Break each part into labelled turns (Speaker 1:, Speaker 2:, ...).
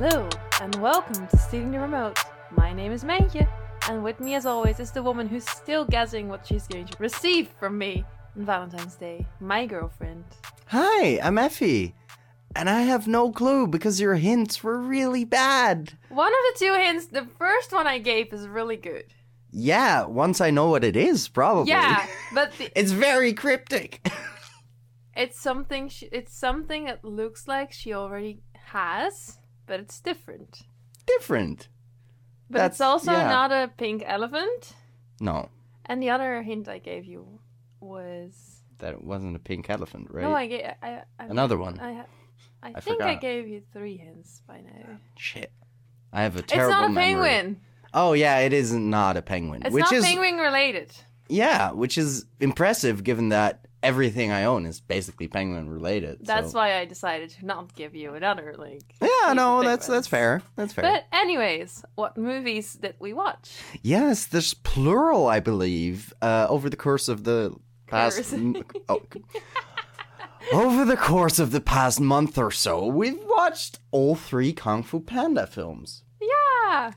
Speaker 1: Hello, and welcome to Stealing the Remote. My name is Mijntje, and with me as always is the woman who's still guessing what she's going to receive from me on Valentine's Day, my girlfriend.
Speaker 2: Hi, I'm Effie. And I have no clue because your hints were really bad.
Speaker 1: One of the two hints, the first one I gave is really good.
Speaker 2: Yeah, once I know what it is, probably.
Speaker 1: Yeah, but the,
Speaker 2: it's very cryptic.
Speaker 1: it's something. She, it's something that looks like she already has, but it's different.
Speaker 2: Different.
Speaker 1: But
Speaker 2: That's-
Speaker 1: it's also
Speaker 2: yeah.
Speaker 1: not a pink elephant.
Speaker 2: No,
Speaker 1: And the other hint I gave you was
Speaker 2: that it wasn't a pink elephant, right?
Speaker 1: no, I gave I, I
Speaker 2: Another one.
Speaker 1: I, I,
Speaker 2: I
Speaker 1: think I gave you three hints by now.
Speaker 2: Shit. I have a terrible.
Speaker 1: It's not a
Speaker 2: memory.
Speaker 1: penguin.
Speaker 2: Oh yeah, it is not a penguin.
Speaker 1: It's
Speaker 2: which
Speaker 1: not
Speaker 2: is
Speaker 1: penguin related.
Speaker 2: yeah, which is impressive given that everything I own is basically penguin related.
Speaker 1: That's
Speaker 2: so.
Speaker 1: why I decided to not give you another link.
Speaker 2: Yeah, no, that's that's fair. That's fair.
Speaker 1: But anyways, what movies did we watch?
Speaker 2: Yes, there's plural, I believe, uh, over the course of the past. M- oh. over the course of the past month or so, we've watched all three Kung Fu Panda films,
Speaker 1: Yeah.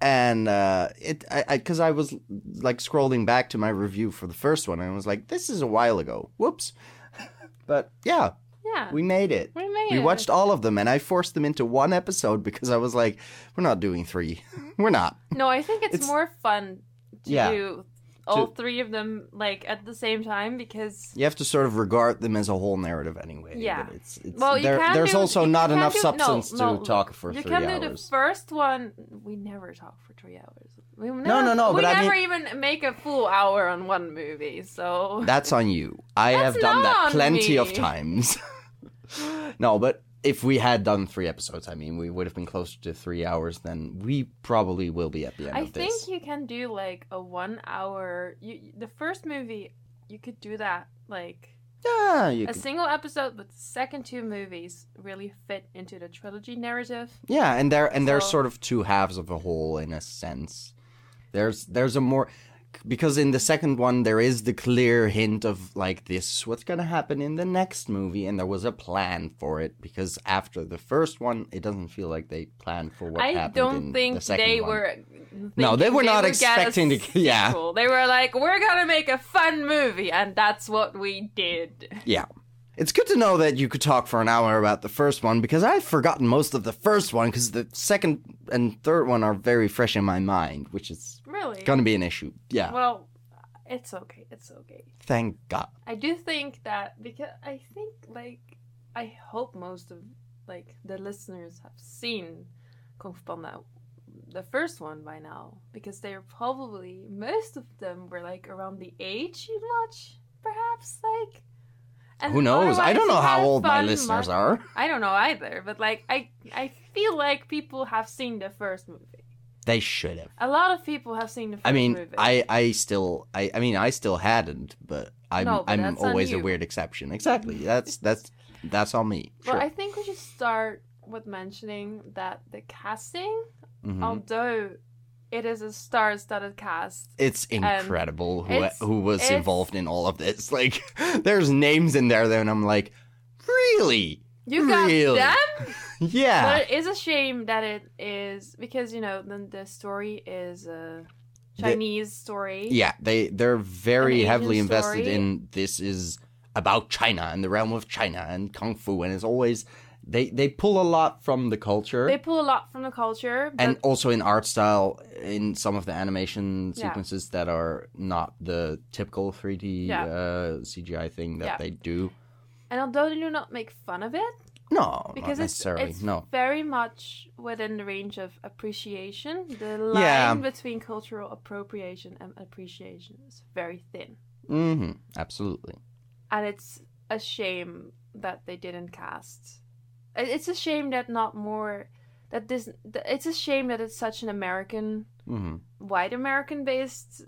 Speaker 2: And uh, it, I, because I, was like scrolling back to my review for the first one, and I was like, this is a while ago. Whoops. but yeah,
Speaker 1: Yeah.
Speaker 2: we made it.
Speaker 1: We made
Speaker 2: We
Speaker 1: it.
Speaker 2: watched all of them, and I forced them into one episode because I was like, we're not doing three. we're not.
Speaker 1: No, I think it's,
Speaker 2: It's-
Speaker 1: more fun to
Speaker 2: Yeah.
Speaker 1: do all three of them like at the same time because
Speaker 2: You have to sort of regard them as a whole narrative anyway.
Speaker 1: Yeah.
Speaker 2: But it's, it's,
Speaker 1: well, you
Speaker 2: there-
Speaker 1: can
Speaker 2: there's
Speaker 1: do,
Speaker 2: also not enough
Speaker 1: do-
Speaker 2: substance
Speaker 1: no,
Speaker 2: to
Speaker 1: no,
Speaker 2: talk for three hours.
Speaker 1: you can do the first one. We never talk for three hours. We never,
Speaker 2: no, no,
Speaker 1: We
Speaker 2: but I
Speaker 1: never
Speaker 2: mean-
Speaker 1: even make a full hour on one movie. So
Speaker 2: That's on you. I have done that plenty of times. no, but if we had done three episodes, I mean, we would have been closer to three hours than we probably will be at the end
Speaker 1: I think
Speaker 2: this.
Speaker 1: you can do like a one hour. You the first movie you could do that like
Speaker 2: Yeah, you
Speaker 1: a single episode, but the second two movies really fit into the trilogy narrative.
Speaker 2: yeah, and they're and they're sort of two halves of a whole in a sense. There's there's a more because in the second one there is the clear hint of like this what's gonna happen in the next movie, and there was a plan for it. Because after the first one, it doesn't feel like they planned for what
Speaker 1: I
Speaker 2: happened.
Speaker 1: don't
Speaker 2: in
Speaker 1: think
Speaker 2: the second
Speaker 1: they
Speaker 2: one.
Speaker 1: were.
Speaker 2: No, they were not
Speaker 1: would
Speaker 2: expecting to- yeah.
Speaker 1: They were like, "We're gonna make a fun movie," and that's what we did.
Speaker 2: Yeah. It's good to know that you could talk for an hour about the first one because I've forgotten most of the first one because the second and third one are very fresh in my mind, which is
Speaker 1: Really?
Speaker 2: going to be an issue. Yeah.
Speaker 1: Well, it's okay. It's okay.
Speaker 2: Thank God.
Speaker 1: I do think that because I think like I hope most of like the listeners have seen Kung Fu Panda, the first one by now, because they're probably most of them were like around the age you'd watch, perhaps like. And
Speaker 2: Who knows? I don't know how old my listeners are.
Speaker 1: I don't know either, but like I I feel like people have seen the first movie.
Speaker 2: They should have.
Speaker 1: A lot of people have seen the first
Speaker 2: I mean,
Speaker 1: movie.
Speaker 2: I, I still, I, I mean, I still hadn't, but I'm,
Speaker 1: No, but
Speaker 2: I'm always a weird exception. Exactly. That's, that's, that's on me.
Speaker 1: Well,
Speaker 2: Sure.
Speaker 1: I think we should start with mentioning that the casting,
Speaker 2: Mhm.
Speaker 1: although it is a star-studded cast,
Speaker 2: It's incredible who
Speaker 1: it's-
Speaker 2: who was
Speaker 1: it's-
Speaker 2: involved in all of this. Like, there's names in there, though, and I'm like, really?
Speaker 1: you got
Speaker 2: Really?
Speaker 1: them.
Speaker 2: Yeah.
Speaker 1: But it is a shame that it is because you know the the story is a Chinese story.
Speaker 2: Yeah, they they're very heavily invested
Speaker 1: story.
Speaker 2: in this is about China and the realm of China and kung fu, and it's always they they pull a lot from the culture
Speaker 1: They pull a lot from the culture,
Speaker 2: and also in art style in some of the animation
Speaker 1: Yeah.
Speaker 2: sequences that are not the typical 3D
Speaker 1: Yeah.
Speaker 2: uh, CGI thing that
Speaker 1: Yeah.
Speaker 2: they do.
Speaker 1: and although they do not make fun of it,
Speaker 2: No,
Speaker 1: because
Speaker 2: not
Speaker 1: it's
Speaker 2: necessarily.
Speaker 1: it's
Speaker 2: no,
Speaker 1: very much within the range of appreciation. The line
Speaker 2: Yeah.
Speaker 1: between cultural appropriation and appreciation is very thin.
Speaker 2: hmm absolutely.
Speaker 1: and it's a shame that they didn't cast. It- It's a shame that not more that this. It's a shame that it's such an American,
Speaker 2: hmm
Speaker 1: white American based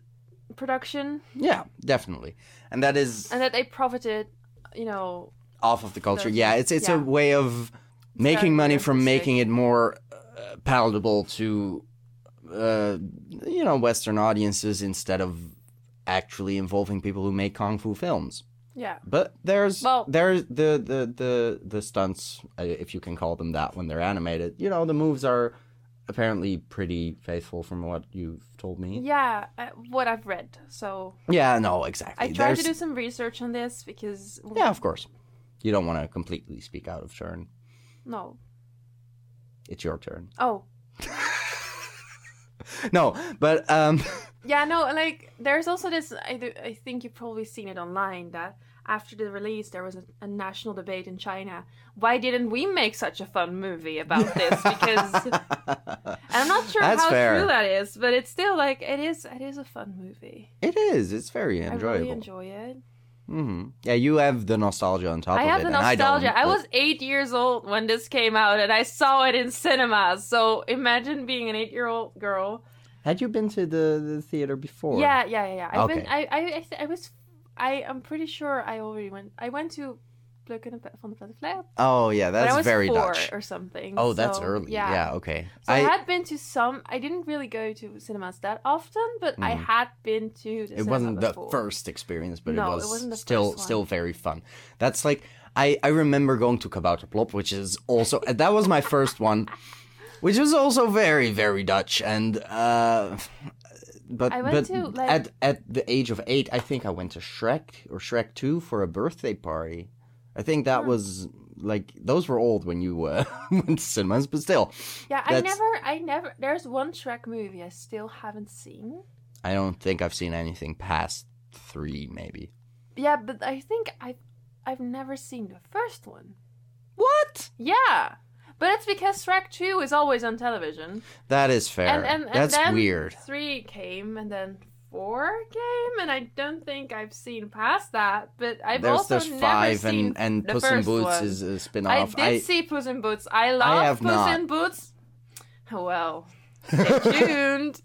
Speaker 1: production,
Speaker 2: Yeah, definitely, and that is
Speaker 1: and that they profited, you know.
Speaker 2: off of the culture.
Speaker 1: Those-
Speaker 2: yeah, it's it's a way of making money from making it more uh, palatable to uh, you know Western audiences instead of actually involving people who make kung fu films.
Speaker 1: Yeah.
Speaker 2: But there's
Speaker 1: Well-
Speaker 2: there's the the the the stunts, uh, if you can call them that, when they're animated. You know, the moves are apparently pretty faithful from what you've told me.
Speaker 1: Yeah, uh, what I've read. So
Speaker 2: Yeah, no, exactly.
Speaker 1: I tried to do some research on this because
Speaker 2: Yeah, of course. You don't want to completely speak out of turn.
Speaker 1: no.
Speaker 2: It's your turn.
Speaker 1: Oh,
Speaker 2: No, but um,
Speaker 1: yeah, no. Like, there's also this. I do, I think you've probably seen it online that after the release there was a, a national debate in China. Why didn't we make such a fun movie about this? Because I'm not sure
Speaker 2: That's
Speaker 1: how
Speaker 2: fair.
Speaker 1: true that is, but it's still like it is. It is a fun movie.
Speaker 2: it is. It's very enjoyable.
Speaker 1: I really enjoy it.
Speaker 2: Hmm Yeah, you have the nostalgia on top
Speaker 1: I
Speaker 2: of
Speaker 1: have
Speaker 2: it,
Speaker 1: the
Speaker 2: I
Speaker 1: nostalgia. I,
Speaker 2: but-
Speaker 1: was eight years old when this came out, and I saw it in cinemas. So imagine being an eight-year-old girl.
Speaker 2: Had you been to the, the theater before?
Speaker 1: Yeah, yeah, yeah. yeah. I've
Speaker 2: Okay.
Speaker 1: been. I, I, I, I was. I am pretty sure I already went. I went to Van de
Speaker 2: Oh yeah, that's
Speaker 1: I
Speaker 2: very Dutch.
Speaker 1: or something.
Speaker 2: Oh, that's early.
Speaker 1: Yeah.
Speaker 2: Yeah. okay.
Speaker 1: So I, had been to some. I didn't really go to cinemas that often, but I
Speaker 2: Mm.
Speaker 1: had been to. The
Speaker 2: it wasn't the first experience, but
Speaker 1: No,
Speaker 2: it
Speaker 1: it
Speaker 2: was
Speaker 1: wasn't the
Speaker 2: still still very fun. That's like I I remember going to Kabouterplop, which is also that was my first one, which was also very very Dutch and uh but
Speaker 1: I went
Speaker 2: but
Speaker 1: to, like-
Speaker 2: at at the age of 8 I think I went to Shrek or Shrek 2 for a birthday party. I think that was like those were old when you uh, went to cinemas, but still
Speaker 1: Yeah, I never. I never. There's one Shrek movie I still haven't seen.
Speaker 2: I don't think I've seen anything past 3 maybe.
Speaker 1: Yeah, but I think I've I've never seen the first one.
Speaker 2: What?
Speaker 1: Yeah, but it's because Shrek Two is always on television.
Speaker 2: That is fair.
Speaker 1: And, and, and
Speaker 2: That's
Speaker 1: then
Speaker 2: weird.
Speaker 1: Three came, and then four game, and I don't think I've seen past that. But I've
Speaker 2: There's
Speaker 1: also
Speaker 2: there's
Speaker 1: never
Speaker 2: five
Speaker 1: seen
Speaker 2: and and
Speaker 1: the
Speaker 2: Puss in
Speaker 1: first
Speaker 2: Boots
Speaker 1: one.
Speaker 2: is a
Speaker 1: I
Speaker 2: spin-off.
Speaker 1: I did see Puss in Boots. I love
Speaker 2: have
Speaker 1: Puss
Speaker 2: not.
Speaker 1: in Boots. Well, stay tuned.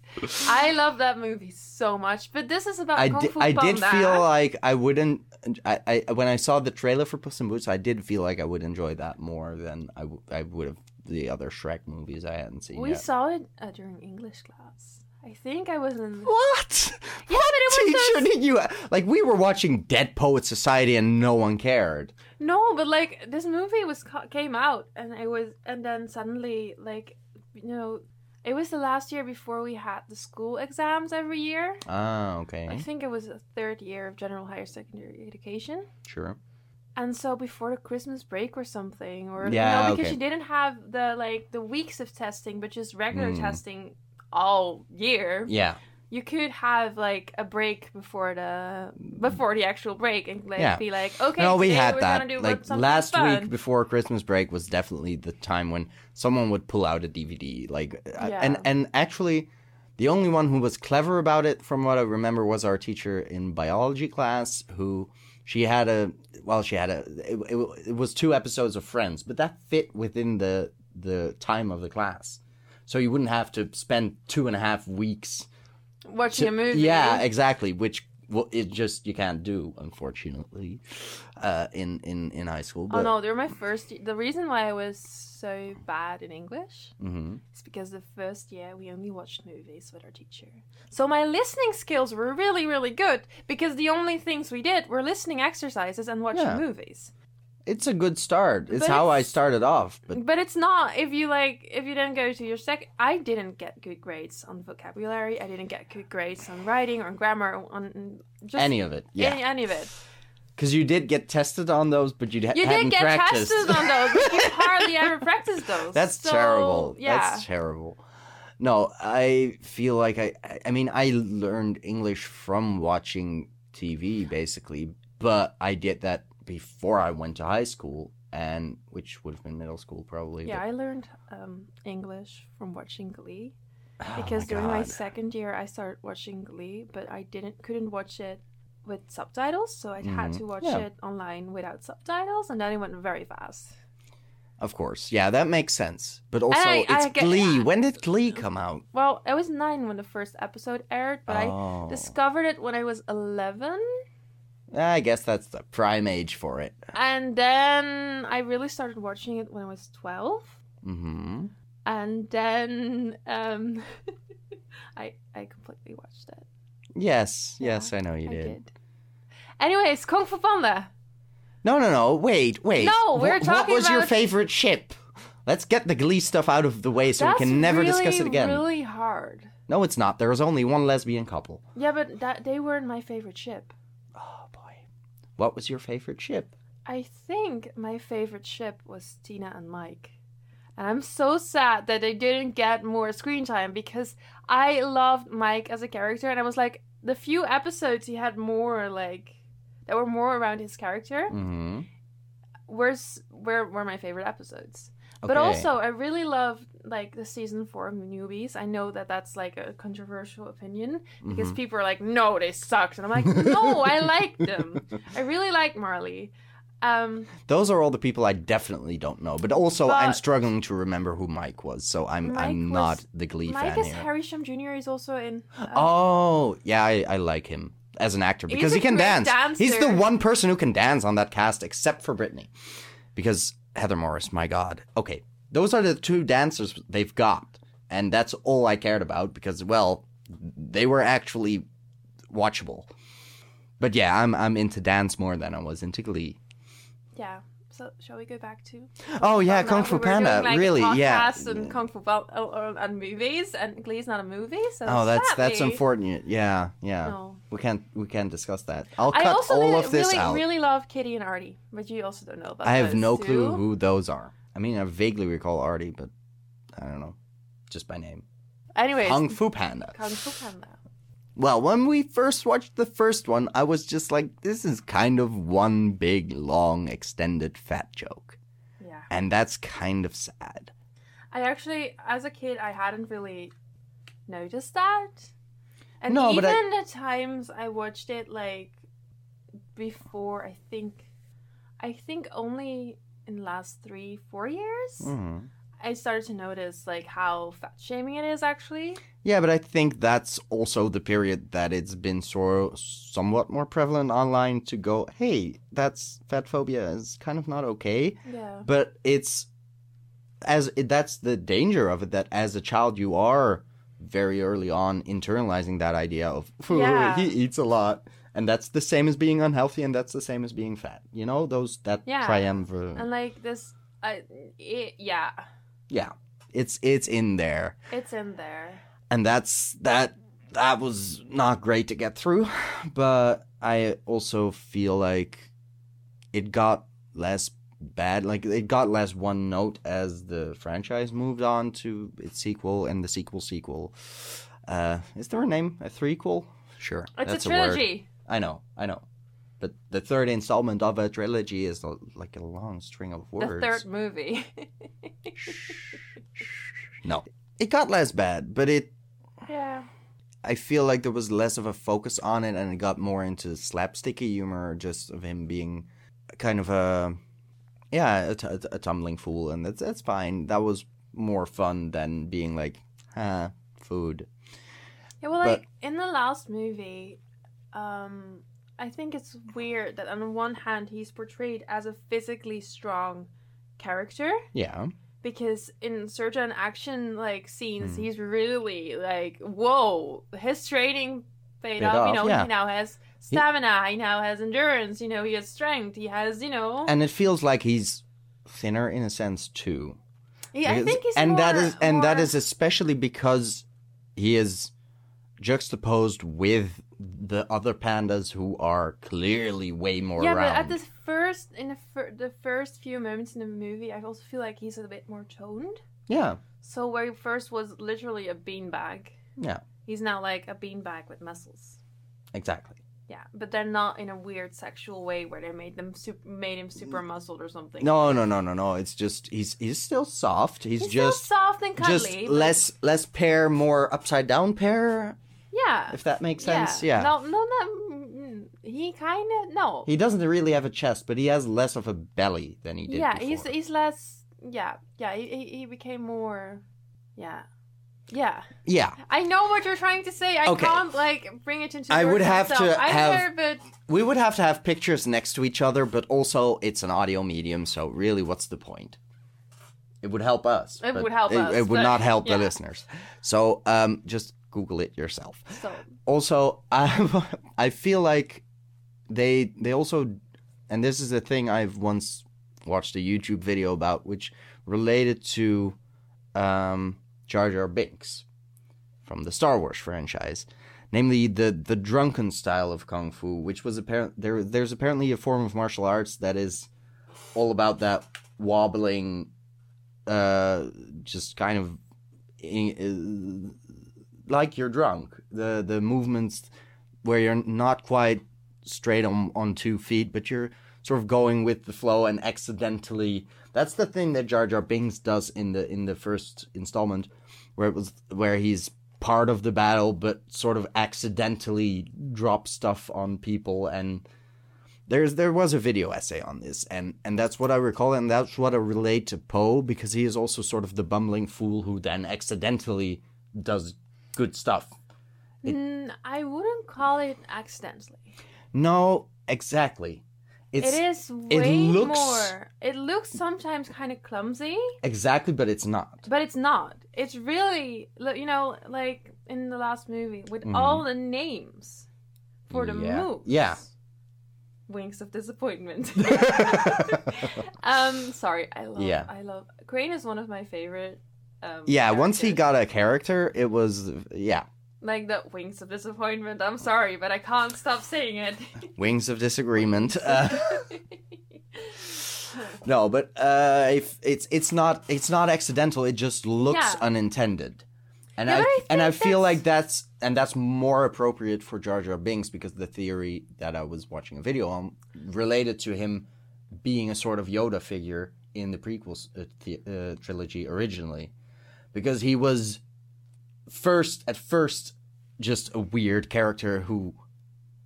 Speaker 1: I love that movie so much. But this is about
Speaker 2: I
Speaker 1: Kung
Speaker 2: did,
Speaker 1: Fu
Speaker 2: I did feel like I wouldn't. I, I when I saw the trailer for Puss in Boots, I did feel like I would enjoy that more than I, w- I would have the other Shrek movies I hadn't seen
Speaker 1: we
Speaker 2: yet.
Speaker 1: saw it uh, during English class. I think I was in.
Speaker 2: What?
Speaker 1: Yeah,
Speaker 2: what
Speaker 1: but it was
Speaker 2: teacher
Speaker 1: those-
Speaker 2: did you like? We were watching Dead Poet Society and no one cared.
Speaker 1: No, but like this movie was came out, and it was, and then suddenly, like, you know, it was the last year before we had the school exams every year.
Speaker 2: Ah, okay,
Speaker 1: I think it was the third year of general higher secondary education.
Speaker 2: sure.
Speaker 1: And so before the Christmas break or something, or
Speaker 2: Yeah,
Speaker 1: you know, because
Speaker 2: okay.
Speaker 1: you didn't have the like the weeks of testing, but just regular
Speaker 2: Mm.
Speaker 1: testing all year.
Speaker 2: Yeah,
Speaker 1: You could have like a break before the before the actual break and like
Speaker 2: Yeah.
Speaker 1: be like, okay,
Speaker 2: no, we had
Speaker 1: we're
Speaker 2: that.
Speaker 1: do
Speaker 2: Like last
Speaker 1: fun.
Speaker 2: week before Christmas break was definitely the time when someone would pull out a DVD. Like, uh,
Speaker 1: Yeah.
Speaker 2: and and actually, the only one who was clever about it, from what I remember, was our teacher in biology class, who she had a well, she had a it, it, it was two episodes of Friends, but that fit within the the time of the class, so you wouldn't have to spend two and a half weeks
Speaker 1: watching a movie.
Speaker 2: yeah, exactly. Which well, it just you can't do, unfortunately, uh, in in in high school.
Speaker 1: Oh no, they're my first. The reason why I was so bad in English
Speaker 2: hmm
Speaker 1: is because the first year we only watched movies with our teacher. So my listening skills were really, really good because the only things we did were listening exercises and watching
Speaker 2: Yeah.
Speaker 1: movies.
Speaker 2: It's a good start. It's
Speaker 1: But
Speaker 2: how I started off. But
Speaker 1: But it's not if you like if you didn't go to your sec. I didn't get good grades on vocabulary. I didn't get good grades on writing or on grammar on just
Speaker 2: any of it, yeah,
Speaker 1: any, any of it.
Speaker 2: because you did get tested on those, but you,
Speaker 1: You
Speaker 2: hadn't
Speaker 1: did get
Speaker 2: practiced.
Speaker 1: tested on those, but you hardly ever practiced those.
Speaker 2: That's
Speaker 1: So,
Speaker 2: terrible.
Speaker 1: Yeah.
Speaker 2: That's terrible. No, I feel like I. I- I mean, I learned English from watching TV, basically, but I did that before I went to high school, and which would have been middle school probably.
Speaker 1: Yeah, I learned um, English from watching Glee
Speaker 2: but- Oh
Speaker 1: because
Speaker 2: my
Speaker 1: during my second year I started watching Glee, but I didn't couldn't watch it with subtitles, so I had
Speaker 2: Mhm.
Speaker 1: to watch
Speaker 2: Yeah.
Speaker 1: it online without subtitles, and then it went very fast.
Speaker 2: Of course, yeah, that makes sense. But also,
Speaker 1: I- I
Speaker 2: it's
Speaker 1: get-
Speaker 2: Glee. When did Glee come out?
Speaker 1: Well, I was nine when the first episode aired, but I
Speaker 2: oh,
Speaker 1: discovered it when I was eleven,
Speaker 2: I guess that's the prime age for it.
Speaker 1: and then I really started watching it when I was twelve.
Speaker 2: hmm
Speaker 1: and then um I I completely watched it.
Speaker 2: Yes,
Speaker 1: Yeah,
Speaker 2: yes, I know you
Speaker 1: I
Speaker 2: did.
Speaker 1: did. Anyways, Kung Fu Panda.
Speaker 2: No, no, no. Wait, wait.
Speaker 1: No, we're
Speaker 2: Wh-
Speaker 1: talking
Speaker 2: What was your favorite ship? Let's get the Glee stuff out of the way so
Speaker 1: That's
Speaker 2: we can never
Speaker 1: really,
Speaker 2: discuss it again.
Speaker 1: Really hard.
Speaker 2: No, it's not. There was only one lesbian couple.
Speaker 1: Yeah, but that they weren't my favorite ship.
Speaker 2: What was your favorite ship?
Speaker 1: I think my favorite ship was Tina and Mike. And I'm so sad that they didn't get more screen time because I loved Mike as a character and I was like the few episodes he had more like that were more around his character
Speaker 2: Mm-hmm.
Speaker 1: were were were my favorite episodes. But also I really loved like the season 4 of newbies. I know that that's like a controversial opinion because
Speaker 2: Mhm.
Speaker 1: people are like no they sucked and I'm like no I liked them. I really like Marley. Um
Speaker 2: Those are all the people I definitely don't know. But also, I'm struggling to remember who Mike was, so I'm
Speaker 1: Mike
Speaker 2: I'm
Speaker 1: was-
Speaker 2: not the Glee
Speaker 1: Mike
Speaker 2: fan
Speaker 1: is
Speaker 2: here.
Speaker 1: Harry Shum Jr. is also in. Uh,
Speaker 2: Oh, yeah, I, I like him as an actor because he can dance. He's the one person who can dance on that cast, except for Brittany, because Heather Morris. My God. Okay, those are the two dancers they've got, and that's all I cared about because well, they were actually watchable. But yeah, I'm I'm into dance more than I was into Glee.
Speaker 1: yeah. So shall we go back to?
Speaker 2: Oh yeah, Kung Fu
Speaker 1: were doing,
Speaker 2: Panda.
Speaker 1: like,
Speaker 2: really? Yeah.
Speaker 1: and Kung Fu Panda oh, oh, and movies, and Glee's not a movie. So
Speaker 2: Oh, that's that's
Speaker 1: sadly-
Speaker 2: unfortunate. Yeah, yeah.
Speaker 1: No.
Speaker 2: We can't we can't discuss that. I'll
Speaker 1: I
Speaker 2: cut
Speaker 1: also
Speaker 2: all
Speaker 1: really,
Speaker 2: of this
Speaker 1: really,
Speaker 2: out.
Speaker 1: really love Kitty and Artie, but you also don't know about.
Speaker 2: I have no
Speaker 1: two.
Speaker 2: clue who those are. I mean, I vaguely recall Artie, but I don't know, just by name.
Speaker 1: Anyways,
Speaker 2: Kung Fu Panda.
Speaker 1: Kung Fu Panda.
Speaker 2: Well, when we first watched the first one, I was just like, this is kind of one big, long, extended fat joke.
Speaker 1: Yeah.
Speaker 2: And that's kind of sad.
Speaker 1: I actually, as a kid, I hadn't really noticed that. And
Speaker 2: No, but
Speaker 1: even
Speaker 2: I-
Speaker 1: the times I watched it, like before, I think, I think only in the last three, four years,
Speaker 2: Mhm.
Speaker 1: I started to notice like how fat shaming it is actually.
Speaker 2: Yeah, but I think that's also the period that it's been so somewhat more prevalent online to go, hey, that's fat phobia is kind of not okay.
Speaker 1: Yeah.
Speaker 2: but it's as that's the danger of it that as a child you are very early on internalizing that idea of
Speaker 1: Yeah.
Speaker 2: he eats a lot and that's the same as being unhealthy and that's the same as being fat. You know those that
Speaker 1: Yeah.
Speaker 2: triumvirate.
Speaker 1: And like this, I, it, yeah,
Speaker 2: yeah. It's it's in there.
Speaker 1: It's in there.
Speaker 2: and that's that that was not great to get through but i also feel like it got less bad like it got less one note as the franchise moved on to its sequel and the sequel sequel. Uh is there a name? A threequel? Sure.
Speaker 1: It's
Speaker 2: that's
Speaker 1: a
Speaker 2: word.
Speaker 1: trilogy.
Speaker 2: I know i know but the third installment of a trilogy is a, like a long string of words
Speaker 1: the third movie.
Speaker 2: no it got less bad but it
Speaker 1: yeah.
Speaker 2: I feel like there was less of a focus on it, and it got more into slapsticky humor, just of him being kind of a yeah, a, t- a tumbling fool, and that's that's fine. That was more fun than being like, ah, food.
Speaker 1: Yeah, well,
Speaker 2: But-
Speaker 1: like in the last movie, um, I think it's weird that on the one hand he's portrayed as a physically strong character
Speaker 2: Yeah,
Speaker 1: because in certain action like scenes
Speaker 2: Hmm.
Speaker 1: he's really like whoa his training paid
Speaker 2: Paid
Speaker 1: off.
Speaker 2: off,
Speaker 1: You know
Speaker 2: yeah.
Speaker 1: he now has stamina. He now has endurance. You know he has strength. He has you know.
Speaker 2: and it feels like he's thinner in a sense too.
Speaker 1: yeah, I think he's
Speaker 2: and that
Speaker 1: more-
Speaker 2: is and that
Speaker 1: more-
Speaker 2: is especially because he is juxtaposed with the other pandas who are clearly way more
Speaker 1: yeah,
Speaker 2: round.
Speaker 1: but at the first in the, fir- the first few moments in the movie, I also feel like he's a bit more toned.
Speaker 2: yeah,
Speaker 1: So where he first was literally a beanbag,
Speaker 2: yeah,
Speaker 1: he's now like a beanbag with muscles.
Speaker 2: exactly.
Speaker 1: Yeah, but they're not in a weird sexual way where they made them super, made him super muscled or something.
Speaker 2: No, no, no, no, no. It's just he's he's still soft. He's,
Speaker 1: he's
Speaker 2: just
Speaker 1: still soft and cuddly.
Speaker 2: just
Speaker 1: but-
Speaker 2: less less pear, more upside down pear.
Speaker 1: Yeah,
Speaker 2: If that makes sense. Yeah.
Speaker 1: No, no, no. mm, He kind of no.
Speaker 2: He doesn't really have a chest, but he has less of a belly than he did
Speaker 1: yeah,
Speaker 2: before.
Speaker 1: he's he's less. Yeah, yeah. He, he became more. Yeah, yeah.
Speaker 2: Yeah,
Speaker 1: I know what you're trying to say. I
Speaker 2: Okay.
Speaker 1: can't like bring it into.
Speaker 2: I would have to
Speaker 1: myself. I'm
Speaker 2: have-
Speaker 1: but
Speaker 2: we would have to have pictures next to each other, but also it's an audio medium, so really, what's the point? It would help us.
Speaker 1: It would help
Speaker 2: it,
Speaker 1: us,
Speaker 2: It would
Speaker 1: but-
Speaker 2: not help
Speaker 1: yeah.
Speaker 2: the listeners. So, um, just Google it yourself.
Speaker 1: so
Speaker 2: Also, I I feel like they they also, and this is a thing I've once watched a YouTube video about, which related to um, Jar Jar Binks from the Star Wars franchise, namely the the drunken style of kung fu, which was apparent there. There's apparently a form of martial arts that is all about that wobbling, uh, just kind of in, uh, like you're drunk. The the movements where you're not quite straight on on two feet, but you're sort of going with the flow and accidentally. That's the thing that Jar Jar Binks does in the in the first installment, where it was where he's part of the battle but sort of accidentally drops stuff on people and there's there was a video essay on this and and that's what I recall and that's what I relate to Po because he is also sort of the bumbling fool who then accidentally does good stuff.
Speaker 1: It, mm, I wouldn't call it accidentally.
Speaker 2: No, exactly.
Speaker 1: It's, it is way it looks, more. It looks sometimes kind of clumsy.
Speaker 2: Exactly, but it's not.
Speaker 1: But it's not. It's really, you know, like in the last movie with mm-hmm. all the names for the
Speaker 2: yeah.
Speaker 1: moves.
Speaker 2: Yeah.
Speaker 1: Wings of disappointment. um, sorry, I love. Yeah. I love. Crane is one of my favorite. Um,
Speaker 2: yeah, characters. once he got a character, it was yeah
Speaker 1: like the wings of disappointment. I'm sorry, but I can't stop saying it.
Speaker 2: wings of disagreement. Uh, no, but uh, if it's it's not it's not accidental. It just looks yeah. unintended, and yeah, I, I and I feel like that's and that's more appropriate for Jar Jar Binks because the theory that I was watching a video on related to him being a sort of Yoda figure in the prequels uh, uh, trilogy originally, because he was first at first just a weird character who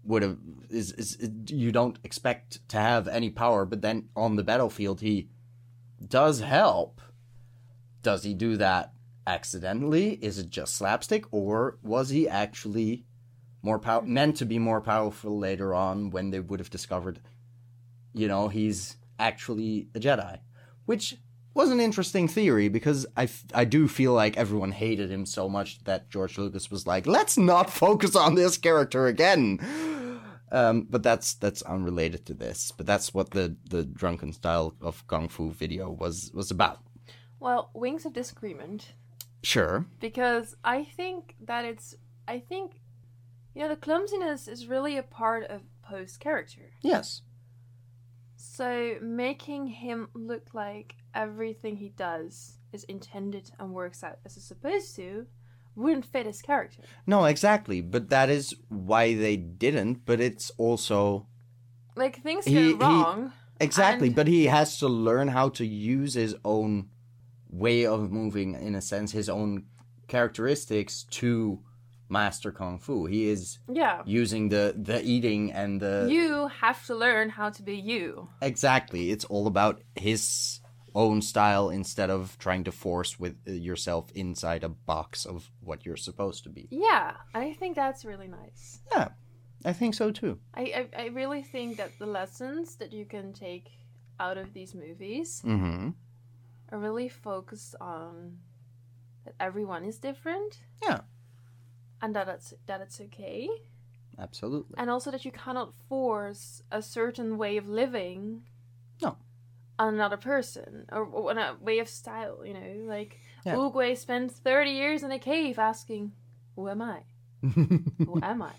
Speaker 2: would have is, is, you don't expect to have any power but then on the battlefield he does help. Does he do that accidentally? Is it just slapstick or was he actually more power meant to be more powerful later on when they would have discovered you know he's actually a jedi? Which was an interesting theory because I, f- I do feel like everyone hated him so much that George Lucas was like, let's not focus on this character again. Um, but that's that's unrelated to this. But that's what the, the drunken style of kung fu video was was about.
Speaker 1: Well, wings of disagreement.
Speaker 2: Sure.
Speaker 1: Because I think that it's I think you know the clumsiness is really a part of Po's character.
Speaker 2: Yes.
Speaker 1: So making him look like everything he does is intended and works out as it's supposed to wouldn't fit his character.
Speaker 2: No, exactly. But that is why they didn't. But it's also
Speaker 1: like things he, go wrong.
Speaker 2: He, exactly, and... but he has to learn how to use his own way of moving, in a sense, his own characteristics to master kung fu. He is
Speaker 1: yeah
Speaker 2: using the the eating and the.
Speaker 1: You have to learn how to be you.
Speaker 2: Exactly, it's all about his own style instead of trying to force with uh, yourself inside a box of what you're supposed to be.
Speaker 1: Yeah, I think that's really nice.
Speaker 2: Yeah, I think so too.
Speaker 1: I I, I really think that the lessons that you can take out of these movies
Speaker 2: mm-hmm.
Speaker 1: are really focused on that everyone is different.
Speaker 2: Yeah.
Speaker 1: And that it's that it's okay.
Speaker 2: Absolutely.
Speaker 1: And also that you cannot force a certain way of living.
Speaker 2: No.
Speaker 1: On another person or, or a way of style you know? Like yeah. Oh, Oogway spends 30 years in a cave asking who am i? Who am i?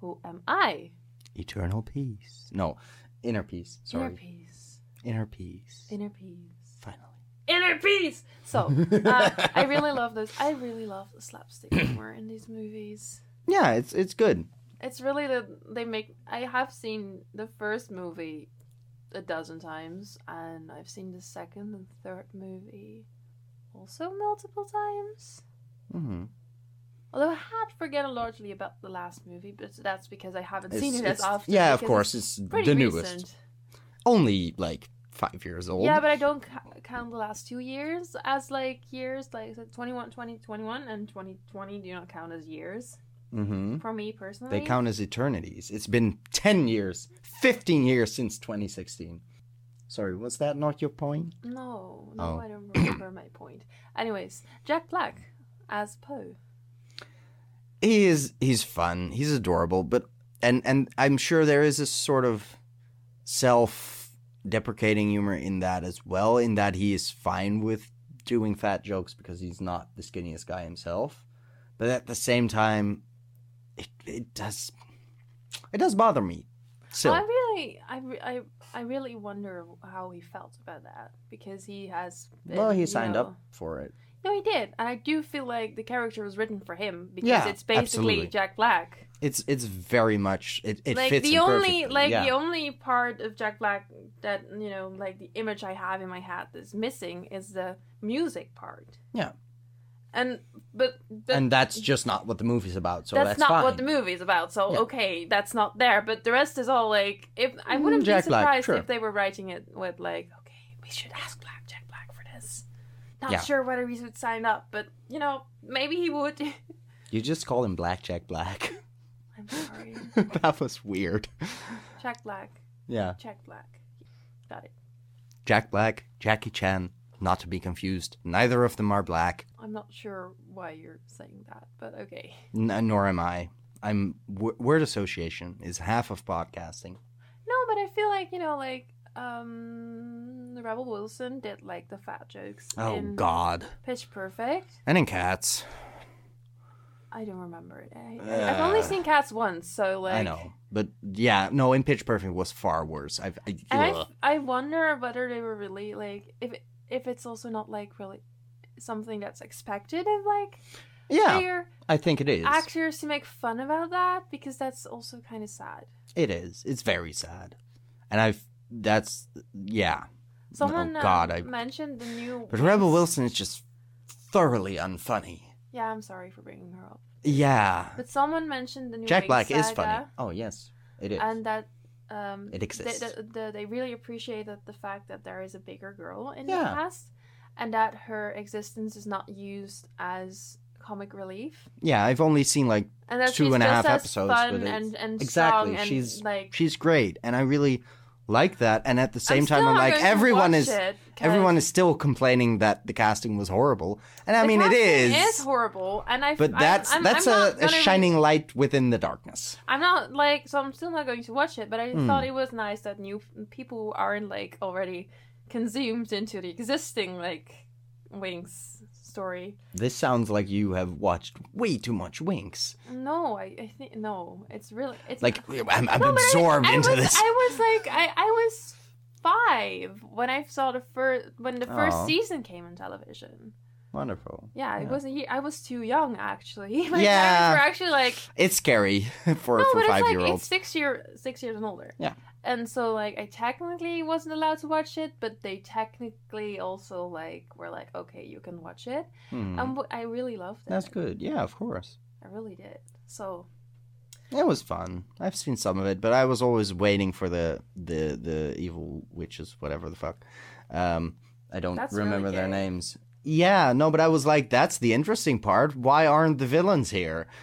Speaker 1: Who am i?
Speaker 2: Eternal peace. No inner peace sorry.
Speaker 1: Inner peace.
Speaker 2: Inner peace.
Speaker 1: Inner peace.
Speaker 2: Finally
Speaker 1: inner peace so uh, i really love those i really love the slapstick humor in these movies
Speaker 2: yeah it's it's good
Speaker 1: it's really the they make i have seen the first movie a dozen times, and I've seen the second and third movie also multiple times.
Speaker 2: Mm-hmm.
Speaker 1: Although I had forgotten largely about the last movie, but that's because I haven't it's, seen it as often.
Speaker 2: Yeah, of course, it's, it's the newest. Recent. Only like five years old.
Speaker 1: Yeah, but I don't ca- count the last two years as like years. Like 21, 20, 21, and 2020 do not count as years.
Speaker 2: Mm-hmm.
Speaker 1: For me personally,
Speaker 2: they count as eternities. It's been 10 years, 15 years since 2016. Sorry, was that not your point?
Speaker 1: No, no, oh. I don't remember my point. Anyways, Jack Black as Po.
Speaker 2: He is he's fun. He's adorable, but and and I'm sure there is a sort of self-deprecating humor in that as well. In that he is fine with doing fat jokes because he's not the skinniest guy himself, but at the same time, it it does it does bother me. Still,
Speaker 1: I really, I, I, I really wonder how he felt about that because he has. Been,
Speaker 2: well, he
Speaker 1: you
Speaker 2: signed
Speaker 1: know-
Speaker 2: up for it.
Speaker 1: No, he did, and I do feel like the character was written for him because
Speaker 2: Yeah,
Speaker 1: it's basically
Speaker 2: absolutely.
Speaker 1: Jack Black.
Speaker 2: It's it's very much it, it
Speaker 1: like
Speaker 2: fits
Speaker 1: the only, like
Speaker 2: yeah.
Speaker 1: the only part of Jack Black that you know, like the image I have in my head that's missing is the music part.
Speaker 2: Yeah.
Speaker 1: And but, but
Speaker 2: and that's just not what the movie's about. So
Speaker 1: that's,
Speaker 2: that's,
Speaker 1: not
Speaker 2: fine.
Speaker 1: what the movie's about. So
Speaker 2: Yeah.
Speaker 1: okay, that's not there. But the rest is all like if I
Speaker 2: Mm,
Speaker 1: wouldn't
Speaker 2: Jack
Speaker 1: be
Speaker 2: Black,
Speaker 1: surprised
Speaker 2: sure.
Speaker 1: if they were writing it with like, okay, we should ask Black Jack Black for this. Not
Speaker 2: Yeah.
Speaker 1: sure whether he would sign up, but you know, maybe he would.
Speaker 2: You just call him Blackjack Black.
Speaker 1: I'm sorry,
Speaker 2: that was weird.
Speaker 1: Jack Black,
Speaker 2: Yeah.
Speaker 1: Jack Black. Got it.
Speaker 2: Jack Black, Jackie Chan, not to be confused. Neither of them are black,
Speaker 1: I'm not sure why you're saying that, but okay.
Speaker 2: n- nor am I. I'm w- word association is half of podcasting.
Speaker 1: No, but I feel like you know, like um, Rebel Wilson did like the fat jokes
Speaker 2: Oh
Speaker 1: in
Speaker 2: God!
Speaker 1: Pitch Perfect.
Speaker 2: And in Cats,
Speaker 1: I don't remember it. I, I've only
Speaker 2: Uh,
Speaker 1: seen Cats once, so like
Speaker 2: I know, but yeah, no, in Pitch Perfect was far worse. I've, I,
Speaker 1: I. I wonder whether they were really like if if it's also not like really something that's expected of like
Speaker 2: yeah, I think it is.
Speaker 1: actors to make fun about that because that's also kind of sad.
Speaker 2: It is. It's very sad, and I've that's yeah.
Speaker 1: Someone
Speaker 2: oh, God,
Speaker 1: uh,
Speaker 2: I.
Speaker 1: mentioned the new.
Speaker 2: But Rebel Wilson is just thoroughly unfunny.
Speaker 1: Yeah, I'm sorry for bringing her up.
Speaker 2: Yeah,
Speaker 1: But someone mentioned the new.
Speaker 2: Jack Black is funny. Oh yes, it is.
Speaker 1: and that um,
Speaker 2: It exists.
Speaker 1: the, the, they really appreciated the fact that there is a bigger girl in the
Speaker 2: Yeah.
Speaker 1: cast, and that her existence is not used as comic relief.
Speaker 2: yeah, I've only seen like
Speaker 1: and
Speaker 2: two and a half episodes,
Speaker 1: fun and and
Speaker 2: exactly,
Speaker 1: and
Speaker 2: she's-
Speaker 1: like
Speaker 2: she's great, and I really like that. And at the same
Speaker 1: I'm
Speaker 2: time, I'm like everyone is
Speaker 1: it,
Speaker 2: everyone is still complaining that the casting was horrible, and I mean it is.
Speaker 1: is horrible, and I
Speaker 2: but that's
Speaker 1: I'm,
Speaker 2: that's
Speaker 1: I'm
Speaker 2: a, a
Speaker 1: re-
Speaker 2: shining light within the darkness.
Speaker 1: I'm not like so. I'm still not going to watch it, but I
Speaker 2: Hmm.
Speaker 1: thought it was nice that new people aren't like already consumed into the existing like Winx story.
Speaker 2: This sounds like you have watched way too much Winx.
Speaker 1: No, I, I think no. It's really it's
Speaker 2: Like I'm, I'm
Speaker 1: No, but I-
Speaker 2: absorbed
Speaker 1: I,
Speaker 2: into
Speaker 1: was,
Speaker 2: this.
Speaker 1: I was like I I was five when I saw the first when the first season came on television.
Speaker 2: Wonderful.
Speaker 1: Yeah,
Speaker 2: Yeah.
Speaker 1: wasn't. I was too young actually. My
Speaker 2: Yeah.
Speaker 1: parents were actually like
Speaker 2: It's scary for
Speaker 1: no,
Speaker 2: for
Speaker 1: but it's
Speaker 2: five
Speaker 1: like
Speaker 2: year
Speaker 1: it's
Speaker 2: olds.
Speaker 1: six year six years and older.
Speaker 2: Yeah.
Speaker 1: And so like I technically wasn't allowed to watch it, but they technically also like were like, okay, you can watch it.
Speaker 2: Hmm.
Speaker 1: And I really loved it.
Speaker 2: That's good. Yeah, of course.
Speaker 1: I really did. So
Speaker 2: It was fun. I've seen some of it, but I was always waiting for the the the evil witches, whatever the fuck. Um, I don't
Speaker 1: That's really
Speaker 2: remember their names. Yeah, no, but I was like, that's the interesting part. Why aren't the villains here?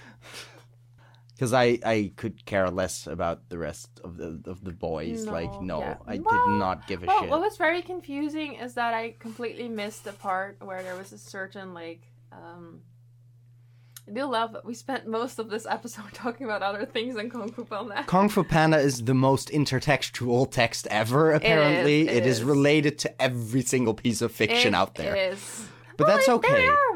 Speaker 2: Because I I could care less about the rest of the of the boys. like,
Speaker 1: No,
Speaker 2: no,
Speaker 1: yeah.
Speaker 2: I
Speaker 1: Well,
Speaker 2: did not give a
Speaker 1: well,
Speaker 2: shit.
Speaker 1: what was very confusing is that I completely missed the part where there was a certain like um I do love that we spent most of this episode talking about other things than Kung Fu Panda.
Speaker 2: Kung Fu Panda is the most intertextual text ever. Apparently,
Speaker 1: it
Speaker 2: it is
Speaker 1: is.
Speaker 2: related to every single piece of fiction
Speaker 1: It
Speaker 2: out there.
Speaker 1: is.
Speaker 2: But
Speaker 1: Well,
Speaker 2: that's okay.
Speaker 1: There are there are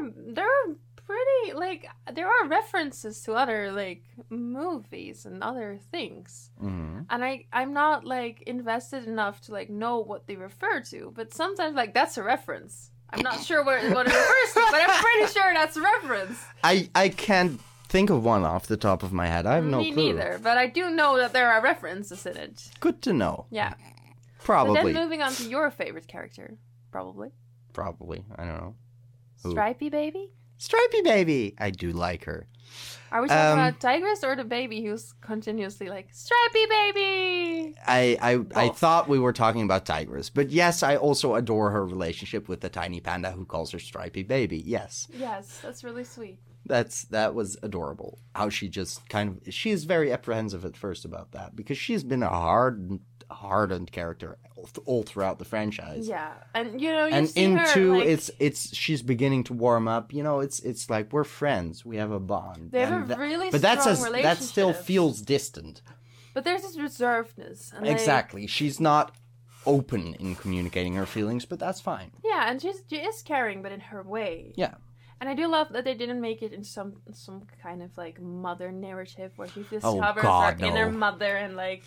Speaker 1: like there are references to other like movies and other things,
Speaker 2: Mhm.
Speaker 1: and I I'm not like invested enough to like know what they refer to. But sometimes like that's a reference. I'm not sure what, what it refers to, but I'm pretty sure that's a reference.
Speaker 2: I I can't think of one off the top of my head. I have no
Speaker 1: Me
Speaker 2: clue.
Speaker 1: neither, but I do know that there are references in it.
Speaker 2: Good to know.
Speaker 1: Yeah. But
Speaker 2: Probably.
Speaker 1: then moving on to your favorite character, probably
Speaker 2: Probably. I don't know.
Speaker 1: Stripey Baby.
Speaker 2: Stripey baby. I do like her.
Speaker 1: Are we talking
Speaker 2: Um,
Speaker 1: about Tigress or the baby who's continuously like Stripey Baby?
Speaker 2: I I, I thought we were talking about Tigress, but yes, I also adore her relationship with the tiny panda who calls her Stripey baby. Yes.
Speaker 1: Yes, that's really sweet.
Speaker 2: That's that was adorable. How she just kind of she is very apprehensive at first about that because she's been a hard hardened character all, throughout the franchise.
Speaker 1: Yeah, and you know, you
Speaker 2: and
Speaker 1: see
Speaker 2: in
Speaker 1: her,
Speaker 2: two,
Speaker 1: like,
Speaker 2: it's it's she's beginning to warm up. You know, it's it's like we're friends. We have a bond.
Speaker 1: they have a
Speaker 2: that-
Speaker 1: really
Speaker 2: but that's a, that still feels distant.
Speaker 1: But there's this reservedness.
Speaker 2: Exactly. She's not open in communicating her feelings, but that's fine.
Speaker 1: yeah, and she's she is caring, but in her way.
Speaker 2: Yeah.
Speaker 1: And I do love that they didn't make it in some some kind of like mother narrative where she
Speaker 2: Oh,
Speaker 1: discovers
Speaker 2: God,
Speaker 1: her inner mother and like.